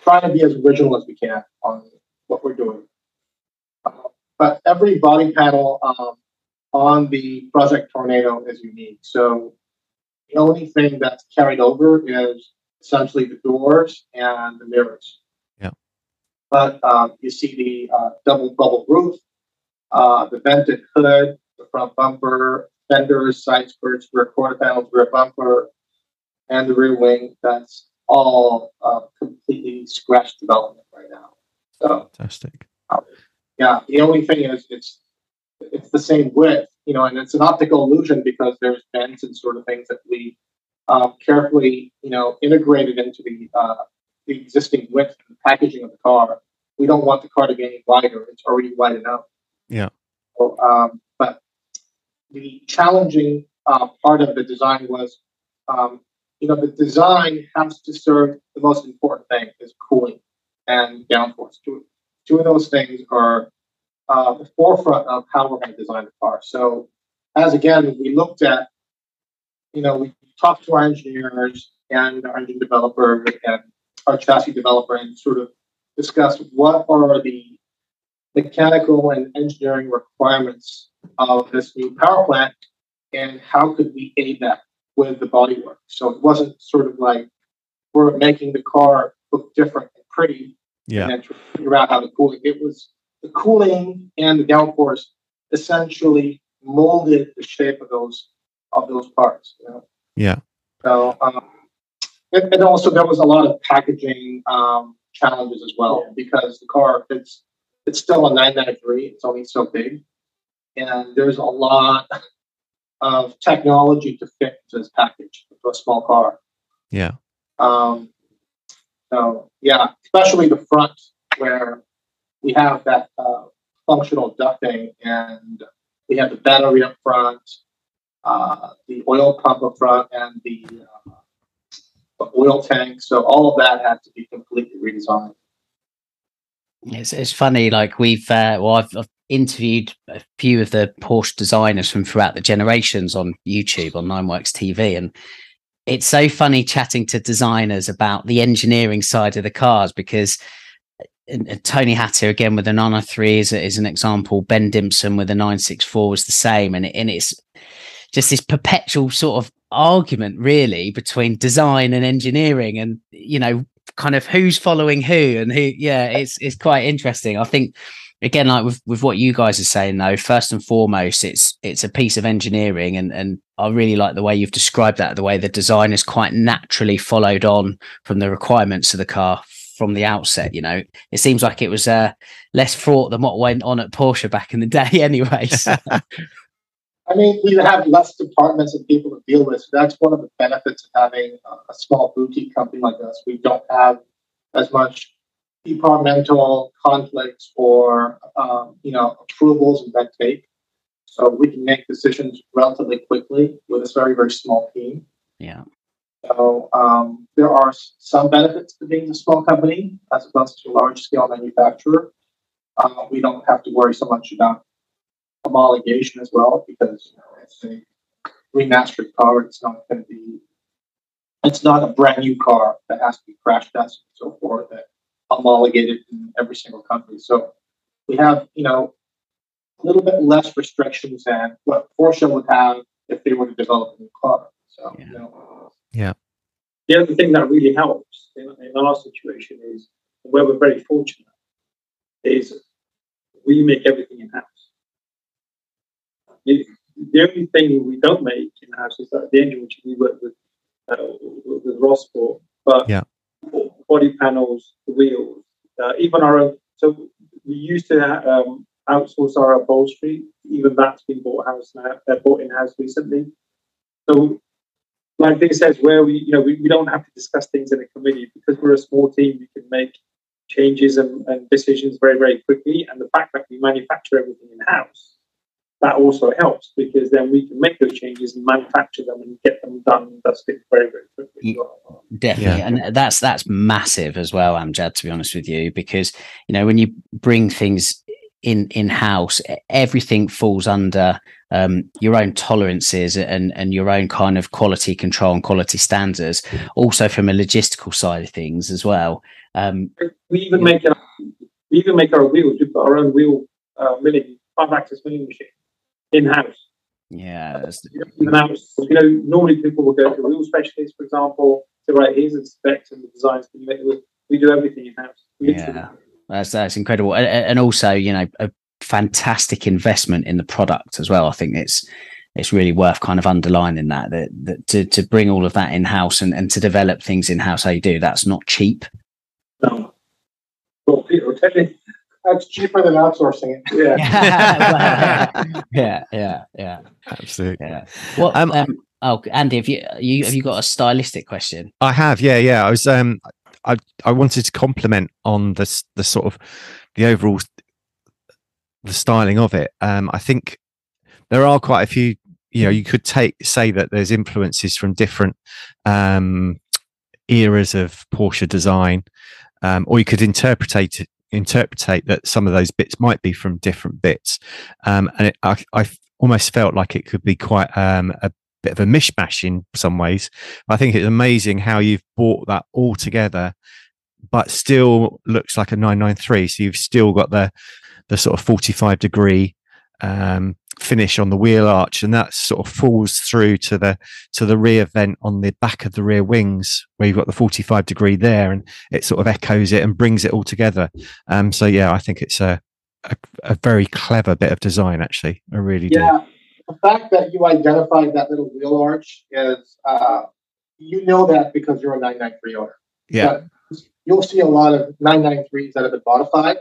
try to be as original as we can on what we're doing. Uh, but every body panel um, on the Project Tornado is unique. So the only thing that's carried over is essentially the doors and the mirrors.
Yeah.
But um, you see the uh, double bubble roof, uh, the vented hood, the front bumper, fenders, side skirts, rear quarter panels, rear bumper, and the rear wing. That's all uh, completely scratch development right now. So
fantastic.
Um, yeah, the only thing is it's it's the same width, you know, and it's an optical illusion because there's bends and sort of things that we um, carefully, you know, integrated into the uh, the existing width and packaging of the car. We don't want the car to be any wider; it's already wide enough.
Yeah.
So, um, but the challenging uh, part of the design was, um, you know, the design has to serve the most important thing is cooling and downforce. Two, two of those things are uh, the forefront of how we're going to design the car. So, as again, we looked at, you know, we talked to our engineers and our engine developer and our chassis developer and sort of discussed what are the mechanical and engineering requirements of this new power plant and how could we aid that with the bodywork. So it wasn't sort of like we're making the car look different and pretty
yeah.
and then to figure out how the cooling. It It was the cooling and the downforce essentially molded the shape of those of those parts. You know?
Yeah.
So um, and, and, also there was a lot of packaging um, challenges as well because the car it's it's still a 993. It's only so big, and there's a lot of technology to fit into this package into a small car.
Yeah.
Um, so yeah, especially the front where we have that uh, functional ducting and we have the battery up front, uh, the oil pump up front, and the, uh, the oil tank. So all of that had to be completely redesigned.
It's, it's funny, like we've, uh, well, I've, I've interviewed a few of the Porsche designers from throughout the generations on YouTube on Nineworks TV, and it's so funny chatting to designers about the engineering side of the cars because uh, Tony Hatter again with the 993 is, is an example. Ben Dimson with the 964 was the same, and, it, and it's just this perpetual sort of argument really between design and engineering, and you know, kind of who's following who and who. Yeah, it's it's quite interesting. I think again, like with, with what you guys are saying though, first and foremost, it's it's a piece of engineering and and I really like the way you've described that, the way the design is quite naturally followed on from the requirements of the car from the outset. You know, it seems like it was uh, less fraught than what went on at Porsche back in the day, anyways.
I mean, we have less departments and people to deal with. So that's one of the benefits of having a small boutique company like us. We don't have as much departmental conflicts or um, you know approvals and red tape. So we can make decisions relatively quickly with a very very small team.
Yeah.
So um, there are some benefits to being a small company as opposed to a large scale manufacturer. Uh, we don't have to worry so much about homologation as well because you know, it's a remastered car. It's not going to be. It's not a brand new car that has to be crash tested and so forth. That homologated in every single country. So we have, you know, a little bit less restrictions than what Porsche would have if they were to develop a new car. So, yeah. You know,
yeah.
The other thing that really helps in, in our situation is where we're very fortunate is we make everything in house. The only thing we don't make in house is that the engine which we work with uh, with Rothsport, but
yeah
body panels, the wheels, uh, even our own. So we used to um, outsource our upholstery. Even that's been bought house now. They're bought in house recently. So, like this says, where we you know we, we don't have to discuss things in a committee because we're a small team. We can make changes and, and decisions very very quickly. And the fact that we manufacture everything in house that also helps because then we can make those changes and manufacture them and get them done and dusted very, very quickly.
Definitely. Yeah. And that's that's massive as well, Amjad, to be honest with you, because you know, when you bring things in in house, everything falls under um, your own tolerances and and your own kind of quality control and quality standards. Also, from a logistical side of things as well. Um,
we even make our, we even make our wheels. We've got our own wheel uh, milling five axis milling machine in house.
Yeah.
In house. You know, normally people will go to a wheel specialist, for example, say, right, here's the specs and the designs. We do everything in house.
Yeah. That's that's incredible, and, and also you know a fantastic investment in the product as well. I think it's it's really worth kind of underlining that that, that to, to bring all of that in house and, and to develop things in house how you do that's not cheap
No. Well, Peter, tell me.
That's cheaper than outsourcing it.
Yeah.
yeah yeah yeah
Absolutely.
yeah Well,
Um,
um, oh andy have you you have you got a stylistic question
I have, yeah, yeah. I was, um, I, I wanted to compliment on the the sort of the overall the styling of it. Um, I think there are quite a few. You know, you could take say that there's influences from different um, eras of Porsche design, um, or you could interpretate it, interpretate that some of those bits might be from different bits. Um, and it, I, I almost felt like it could be quite um, a bit of a mishmash in some ways. I think it's amazing how you've brought that all together, but still looks like a 993. So you've still got the the sort of 45 degree um, finish on the wheel arch, and that sort of falls through to the to the rear vent on the back of the rear wings, where you've got the 45 degree there, and it sort of echoes it and brings it all together. Um, so yeah, I think it's a, a a very clever bit of design. Actually, I really do.
Yeah, the fact that you identified that little wheel arch is, uh, you know that because you're a 993 owner.
Yeah,
You'll see a lot of 993s that have been modified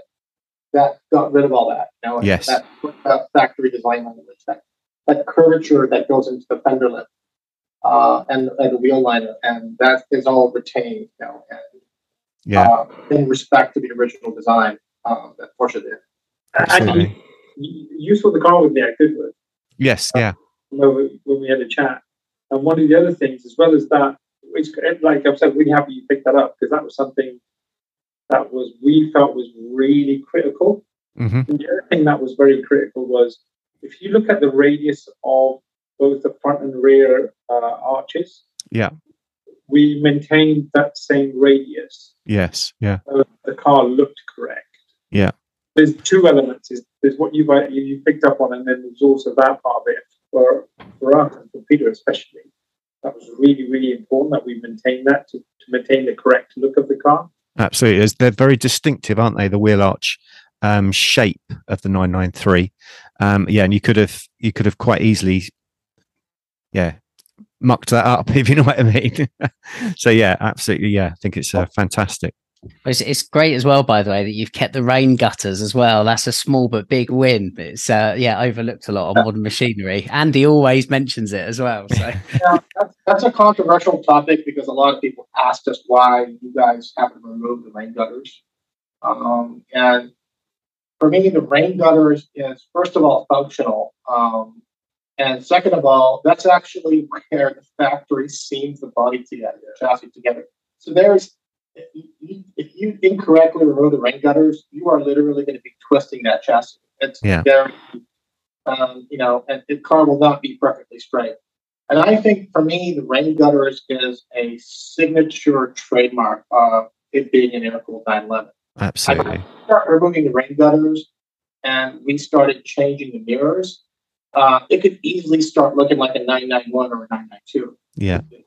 that got rid of all that. You know,
Yes.
That, that factory design language, that, that curvature that goes into the fender lip uh, and, and the wheel liner, and that is all retained, you know, and
yeah,
uh, in respect to the original design um, that Porsche did.
absolutely.
You, you saw the car with me at Goodwood
Yes, yeah,
when we, when we had a chat. And one of the other things, as well as that, which, like I've said, really happy you picked that up because that was something that was we felt was really critical.
hmm
And the other thing that was very critical was if you look at the radius of both the front and rear uh, arches,
Yeah.
we maintained that same radius.
yes, yeah,
So the car looked correct.
Yeah.
There's two elements. Is there's what you've uh, you, you picked up on, and then there's also that part of it for for us and for Peter especially. That was really really important that we maintain that to, to maintain the correct look of the car.
Absolutely. They're very distinctive, aren't they? The wheel arch um, shape of the 993. Um, yeah, and you could have you could have quite easily, yeah, mucked that up if you know what I mean. so yeah, absolutely. Yeah, I think it's uh, fantastic.
It's, it's great as well, by the way, that you've kept the rain gutters as well. That's a small but big win. It's uh, yeah, overlooked a lot on modern machinery. Andy always mentions it as well. So
Yeah, that's, that's a controversial topic because a lot of people asked us why you guys haven't removed the rain gutters. Um, and for me, the rain gutters is first of all functional, um, and second of all, that's actually where the factory seams the body together, the chassis together. So there's if you, incorrectly remove the rain gutters, you are literally going to be twisting that chassis. It's
Yeah.
very, um, you know, and the car will not be perfectly straight. And I think for me, the rain gutters is a signature trademark of it being an air cooled 911.
Absolutely.
Start removing the rain gutters and we started changing the mirrors. Uh, it could easily start looking like a 991 or a 992.
Yeah.
I,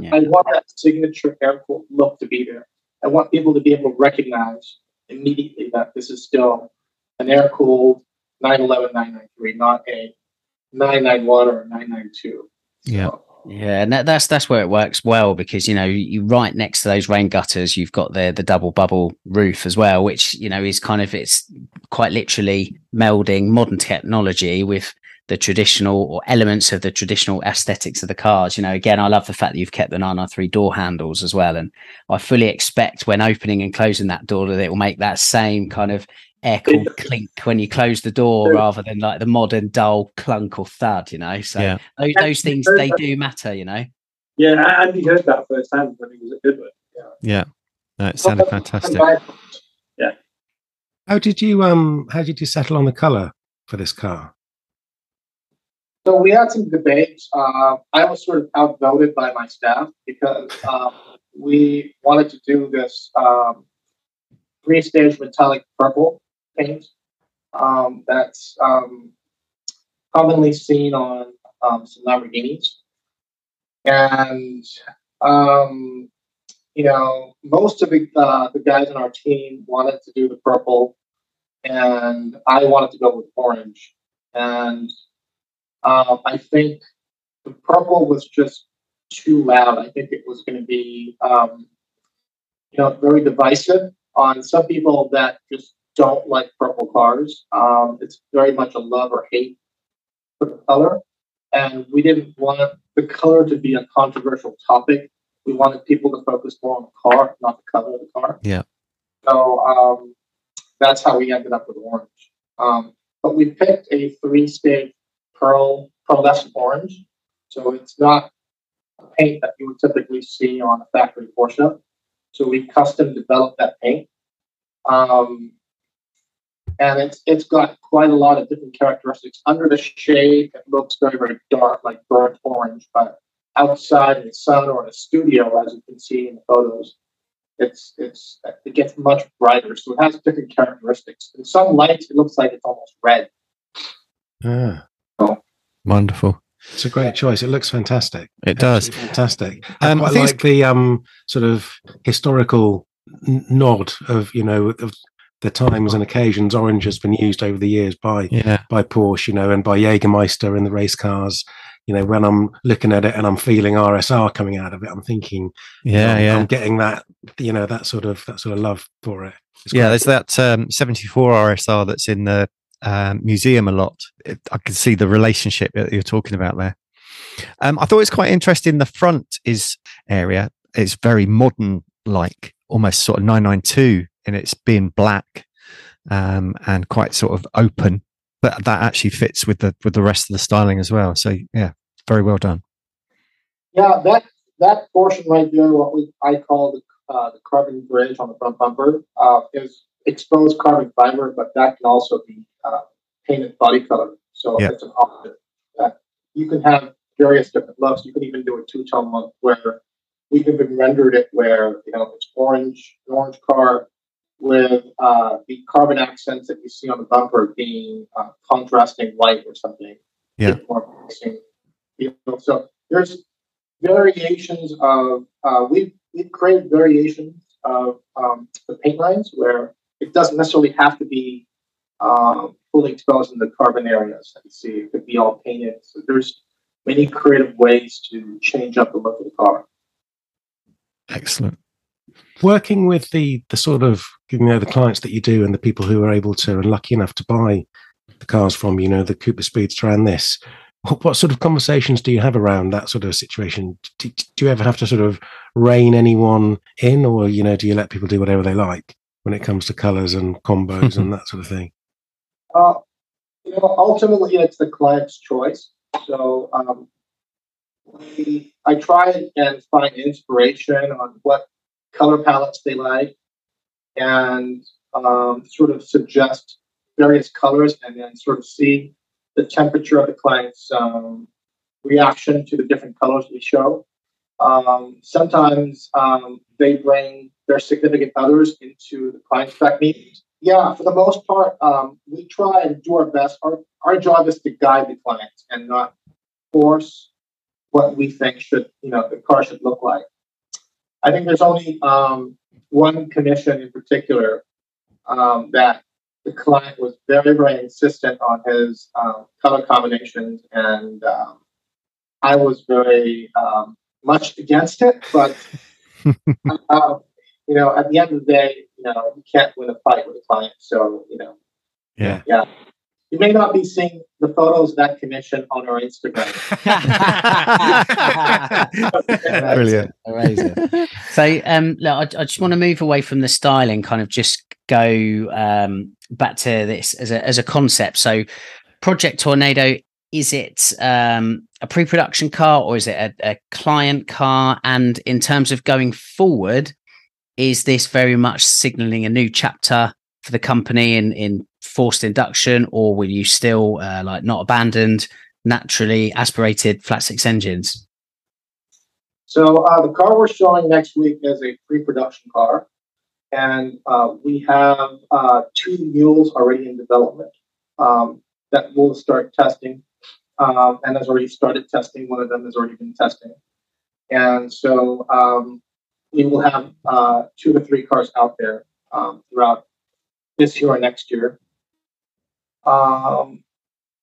Yeah.
I want that signature air cooled look to be there. I want people to be able to recognize immediately that this is still an air cooled 911 993, not a 991 or a 992.
Yeah.
So,
yeah, and that, that's that's where it works well because you know you right next to those rain gutters, you've got the the double bubble roof as well, which you know is kind of it's quite literally melding modern technology with the traditional or elements of the traditional aesthetics of the cars. You know, again, I love the fact that you've kept the 993 door handles as well. And I fully expect when opening and closing that door that it will make that same kind of air cooled clink when you close the door rather than like the modern dull clunk or thud, you know. So
Yeah.
those, those things they do matter, you know.
Yeah, and Andy heard that firsthand when he was at Goodwood. Yeah.
Yeah. No, it sounded fantastic. Yeah.
How did you um how did you settle on the color for this car?
So we had some debates. Uh, I was sort of outvoted by my staff because um, we wanted to do this um, three-stage metallic purple paint um, that's um, commonly seen on um, some Lamborghinis, and um, you know most of the uh, the guys on our team wanted to do the purple, and I wanted to go with orange, and Um, I think the purple was just too loud. I think it was going to be, um, you know, very divisive on some people that just don't like purple cars. Um, it's very much a love or hate for the color, and we didn't want the color to be a controversial topic. We wanted people to focus more on the car, not the color of the car.
Yeah.
So um, that's how we ended up with orange. Um, but we picked a three-stage pearl pearlescent orange, so it's not a paint that you would typically see on a factory Porsche. So we custom developed that paint. Um, and it's it's got quite a lot of different characteristics. Under the shade, it looks very very dark, like burnt orange, but outside in the sun or in a studio, as you can see in the photos, it's it's it gets much brighter. So it has different characteristics. In some lights, it looks like it's almost red.
Ah,
Wonderful.
it's a great choice. It looks fantastic.
It does.
Absolutely fantastic. I
Um, I
quite
think it's-
like the um sort of historical n- nod of you know of the times and occasions orange has been used over the years by
Yeah.
by Porsche, you know, and by Jägermeister in the race cars. You know, when I'm looking at it and I'm feeling RSR coming out of it, I'm thinking,
Yeah.
I'm,
Yeah.
I'm getting that, you know, that sort of that sort of love for it. It's
yeah,
great.
there's that um, 74 RSR that's in the um, museum a lot. It, I can see the relationship that you're talking about there. Um, I thought it's quite interesting. The front is area. It's very modern, like almost sort of 992, and it's being black um, and quite sort of open. But that actually fits with the with the rest of the styling as well. So yeah, very well done.
Yeah, that that portion right there, what we I call the uh, the carbon bridge on the front bumper, uh, is exposed carbon fiber, but that can also be uh, painted body color. So
Yeah.
it's an option. That you can have various different looks. You can even do a two tone look where we've even rendered it where you know it's orange, an orange car with uh, the carbon accents that you see on the bumper being uh, contrasting white or something.
Yeah.
More. So there's variations of uh, we've we've created variations of um, the paint lines where it doesn't necessarily have to be um, fully exposed in the carbon areas that you see. It could be all painted. So there's many creative ways to change up the look of the car.
Excellent.
working with the the sort of you know the clients that you do and the people who are able to and lucky enough to buy the cars from you know the Cooper Speedster and this what, what sort of conversations do you have around that sort of situation do, do you ever have to sort of rein anyone in or you know do you let people do whatever they like when it comes to colors and combos and that sort of thing
Uh, you know, ultimately, it's the client's choice. So um, we, I try and find inspiration on what color palettes they like, and um, sort of suggest various colors, and then sort of see the temperature of the client's um, reaction to the different colors we show. Um, sometimes um, they bring their significant others into the client spec meetings yeah, for the most part, um, we try and do our best. Our our job is to guide the client and not force what we think should you know the car should look like. I think there's only um, one commission in particular um, that the client was very very insistent on his um, color combinations, and um, I was very um, much against it, but. uh, you know, at the end of the day, you know, you can't win a fight with a client. So, you know,
Yeah.
yeah. You may not be seeing the photos of that commission on our Instagram.
Brilliant.
Amazing. So, um, look, I, I just want to move away from the styling, kind of just go um, back to this as a as a concept. So, Project Tornado is it um, a pre-production car or is it a, a client car? And in terms of going forward, is this very much signaling a new chapter for the company in in forced induction, or will you still uh, like not abandoned naturally aspirated flat six engines?
So uh, the car we're showing next week is a pre-production car, and uh, we have uh, two mules already in development um, that we'll start testing, um, and has already started testing. One of them has already been testing, and so um, we will have uh, two to three cars out there um, throughout this year or next year. Um,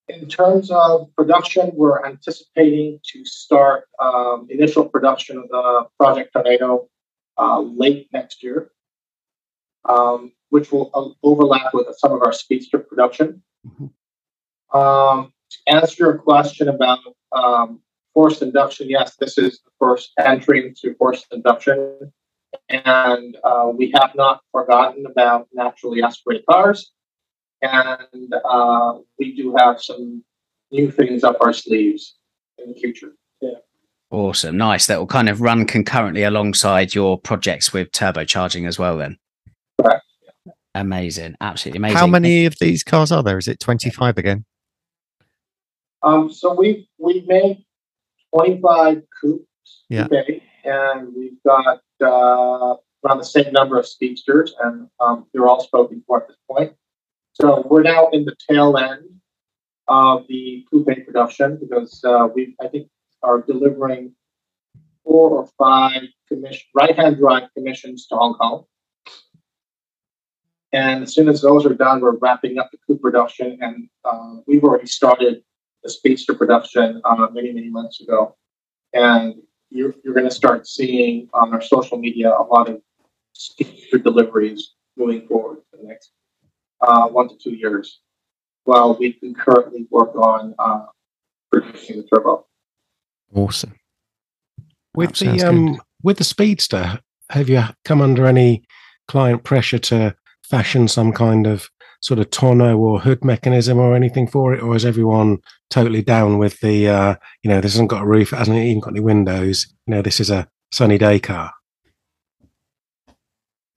in terms of production, we're anticipating to start um, initial production of the Project Tornado uh, late next year, um, which will uh, overlap with some of our speedster production. Mm-hmm. Um, to answer your question about um, forced induction, yes, this is the first entry into forced induction. And uh, we have not forgotten about naturally aspirated cars. And uh, we do have some new things up our sleeves in the future. Yeah.
Awesome. Nice. That will kind of run concurrently alongside your projects with turbocharging as well, then.
Correct.
Amazing. Absolutely amazing.
How many of these cars are there? Is it 25 again?
Um, so we've we've made 25 coupes
yeah.
today, and we've got uh, around the same number of speedsters, and um, they're all spoken for at this point. So we're now in the tail end of the coupe production because uh, we, I think, are delivering four or five commission right-hand drive commissions to Hong Kong. And as soon as those are done, we're wrapping up the coupe production, and uh, we've already started the Speedster production uh, many, many months ago. And you're, you're going to start seeing on our social media a lot of Speedster deliveries moving forward for the next uh, one to two years while we can currently work on uh, producing the turbo.
Awesome.
With the um, with the Speedster, have you come under any client pressure to fashion some kind of sort of tonneau or hood mechanism or anything for it, or is everyone totally down with the uh, you know this hasn't got a roof, it hasn't even got any windows? You know, this is a sunny day car.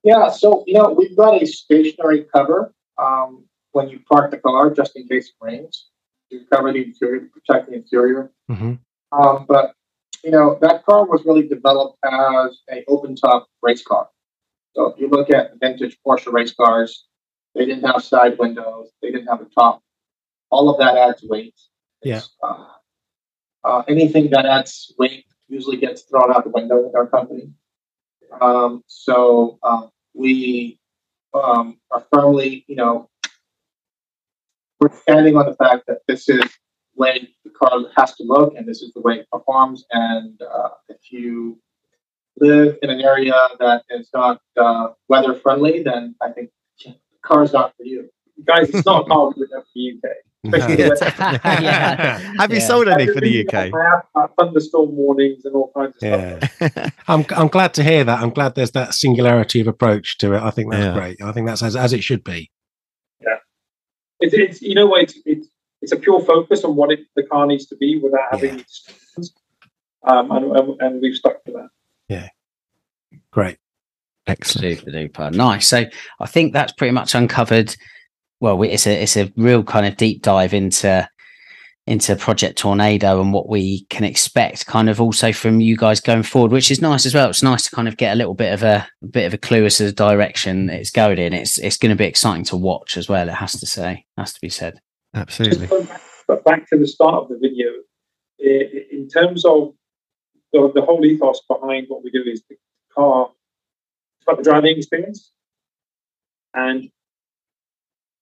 Yeah, so you know we've got a stationary cover um, when you park the car, just in case it rains, to cover the interior, to protect the interior.
Mm-hmm.
Um, but you know that car was really developed as a open top race car. So if you look at vintage Porsche race cars, they didn't have side windows. They didn't have a top. All of that adds weight.
Yeah.
Uh, uh, anything that adds weight usually gets thrown out the window with our company. Um, so um, we um, are firmly, you know, we're standing on the fact that this is the way the car has to look and this is the way it performs. And uh, if you live in an area that is not uh, weather friendly, then I think the car not for you. Guys, it's not a car for the UK.
yeah. Have you sold any for the UK?
I have thunderstorm warnings and all kinds of
yeah. stuff. I'm I'm glad to hear that. I'm glad there's that singularity of approach to it. I think that's yeah. great. I think that's as, as it should be.
Yeah, it's, it's you know it's, it's it's a pure focus on what it, the car needs to be without having yeah. um, and, and, and we've stuck to that.
Yeah, great.
Excellent. Super duper. Nice. So I think that's pretty much uncovered well, it's a it's a real kind of deep dive into into Project Tornado and what we can expect, kind of also from you guys going forward, which is nice as well. It's nice to kind of get a little bit of a, a bit of a clue as to the direction it's going in. It's it's going to be exciting to watch as well. It has to say, has to be said.
Absolutely.
But back to the start of the video, in terms of the, the whole ethos behind what we do is the car, the driving experience, and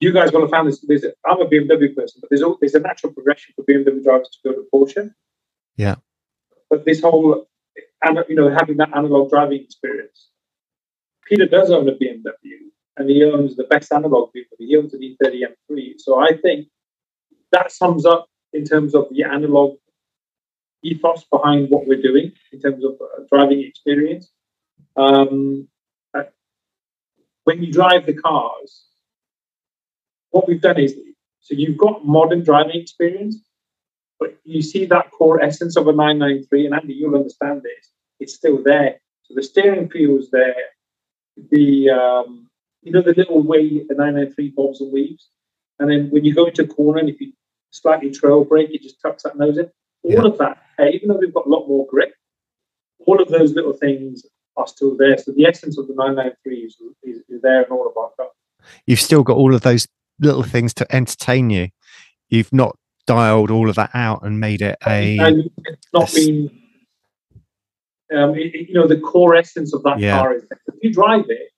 you guys will have found this. There's I'm a BMW person, but there's a, there's a natural progression for BMW drivers to go to Porsche.
Yeah.
But this whole, you know, having that analog driving experience. Peter does own a BMW, and he owns the best analog BMW. He owns an E30 M3. So I think that sums up in terms of the analog ethos behind what we're doing in terms of uh, driving experience. Um, when you drive the cars, what we've done is so you've got modern driving experience, but you see that core essence of a 993, and Andy, you'll understand this. It's still there. So the steering feels there. The um, you know the little way the 993 bobs and weaves, and then when you go into a corner and if you slightly trail brake, it just tucks that nose in. All yeah. of that, even though we've got a lot more grip, all of those little things are still there. So the essence of the 993 is, is, is there and all of that.
You've still got all of those little things to entertain you. You've not dialed all of that out and made it a.
And it's not a, been. Um, it, you know, the core essence of that yeah. car is if you drive it,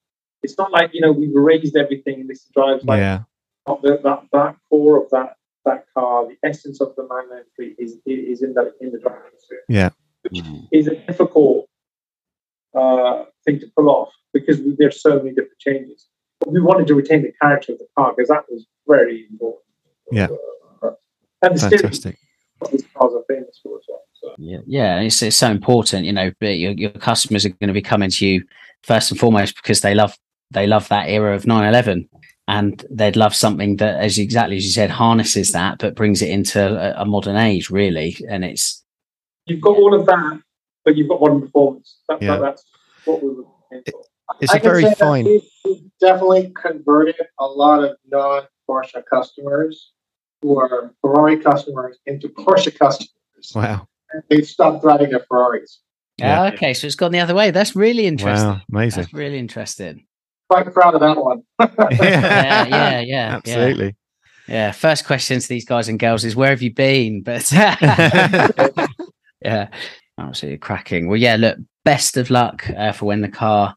it's not like you know we've erased everything and this drives like
yeah.
not the, that that core of that that car, the essence of the 993 is is in the in the driving experience.
Yeah.
Which is a difficult uh, thing to pull off because there's so many different changes. But we wanted to retain the character of the car because that was very important.
Yeah.
Uh, and
Fantastic.
these cars are famous for as well. So.
Yeah, yeah, it's it's so important. You know, but your your customers are going to be coming to you first and foremost because they love they love that era of 911 and they'd love something that as exactly as you said harnesses that but brings it into a, a modern age really and it's
You've got all of that, but you've got modern performance. That,
Yeah.
that, that's what we were looking for.
It's
I
a very fine.
we've- we've definitely converted a lot of non-Porsche customers who are Ferrari customers into Porsche customers.
Wow.
They stopped driving their Ferraris.
Yeah.
Ah, okay so it's gone the other way that's really interesting
Wow. Amazing.
that's really interesting
Quite proud of that one.
yeah yeah yeah
Absolutely.
yeah. yeah first question to these guys and girls is where have you been but yeah absolutely cracking. Well yeah look best of luck uh, for when the car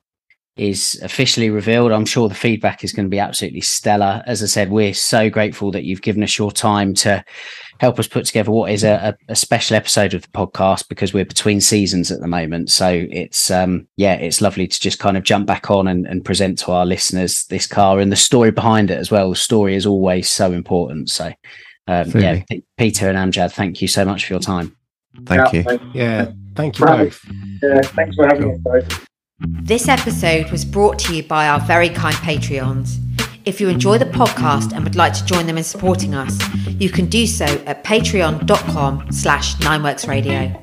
is officially revealed. I'm sure the feedback is going to be absolutely stellar. As i said we're so grateful that you've given us your time to help us put together what is a, a, special episode of the podcast because we're between seasons at the moment. So it's um yeah it's lovely to just kind of jump back on and, and present to our listeners this car and the story behind it as well. The story is always so important. So um, yeah P- peter and amjad thank you so much for your time
Thank
Yeah,
you.
Thank,
Yeah, thank you
Right.
both.
yeah, thanks for having us, guys.
This episode was brought to you by our very kind Patreons. If you enjoy the podcast and would like to join them in supporting us, you can do so at patreon.com slash nineworksradio.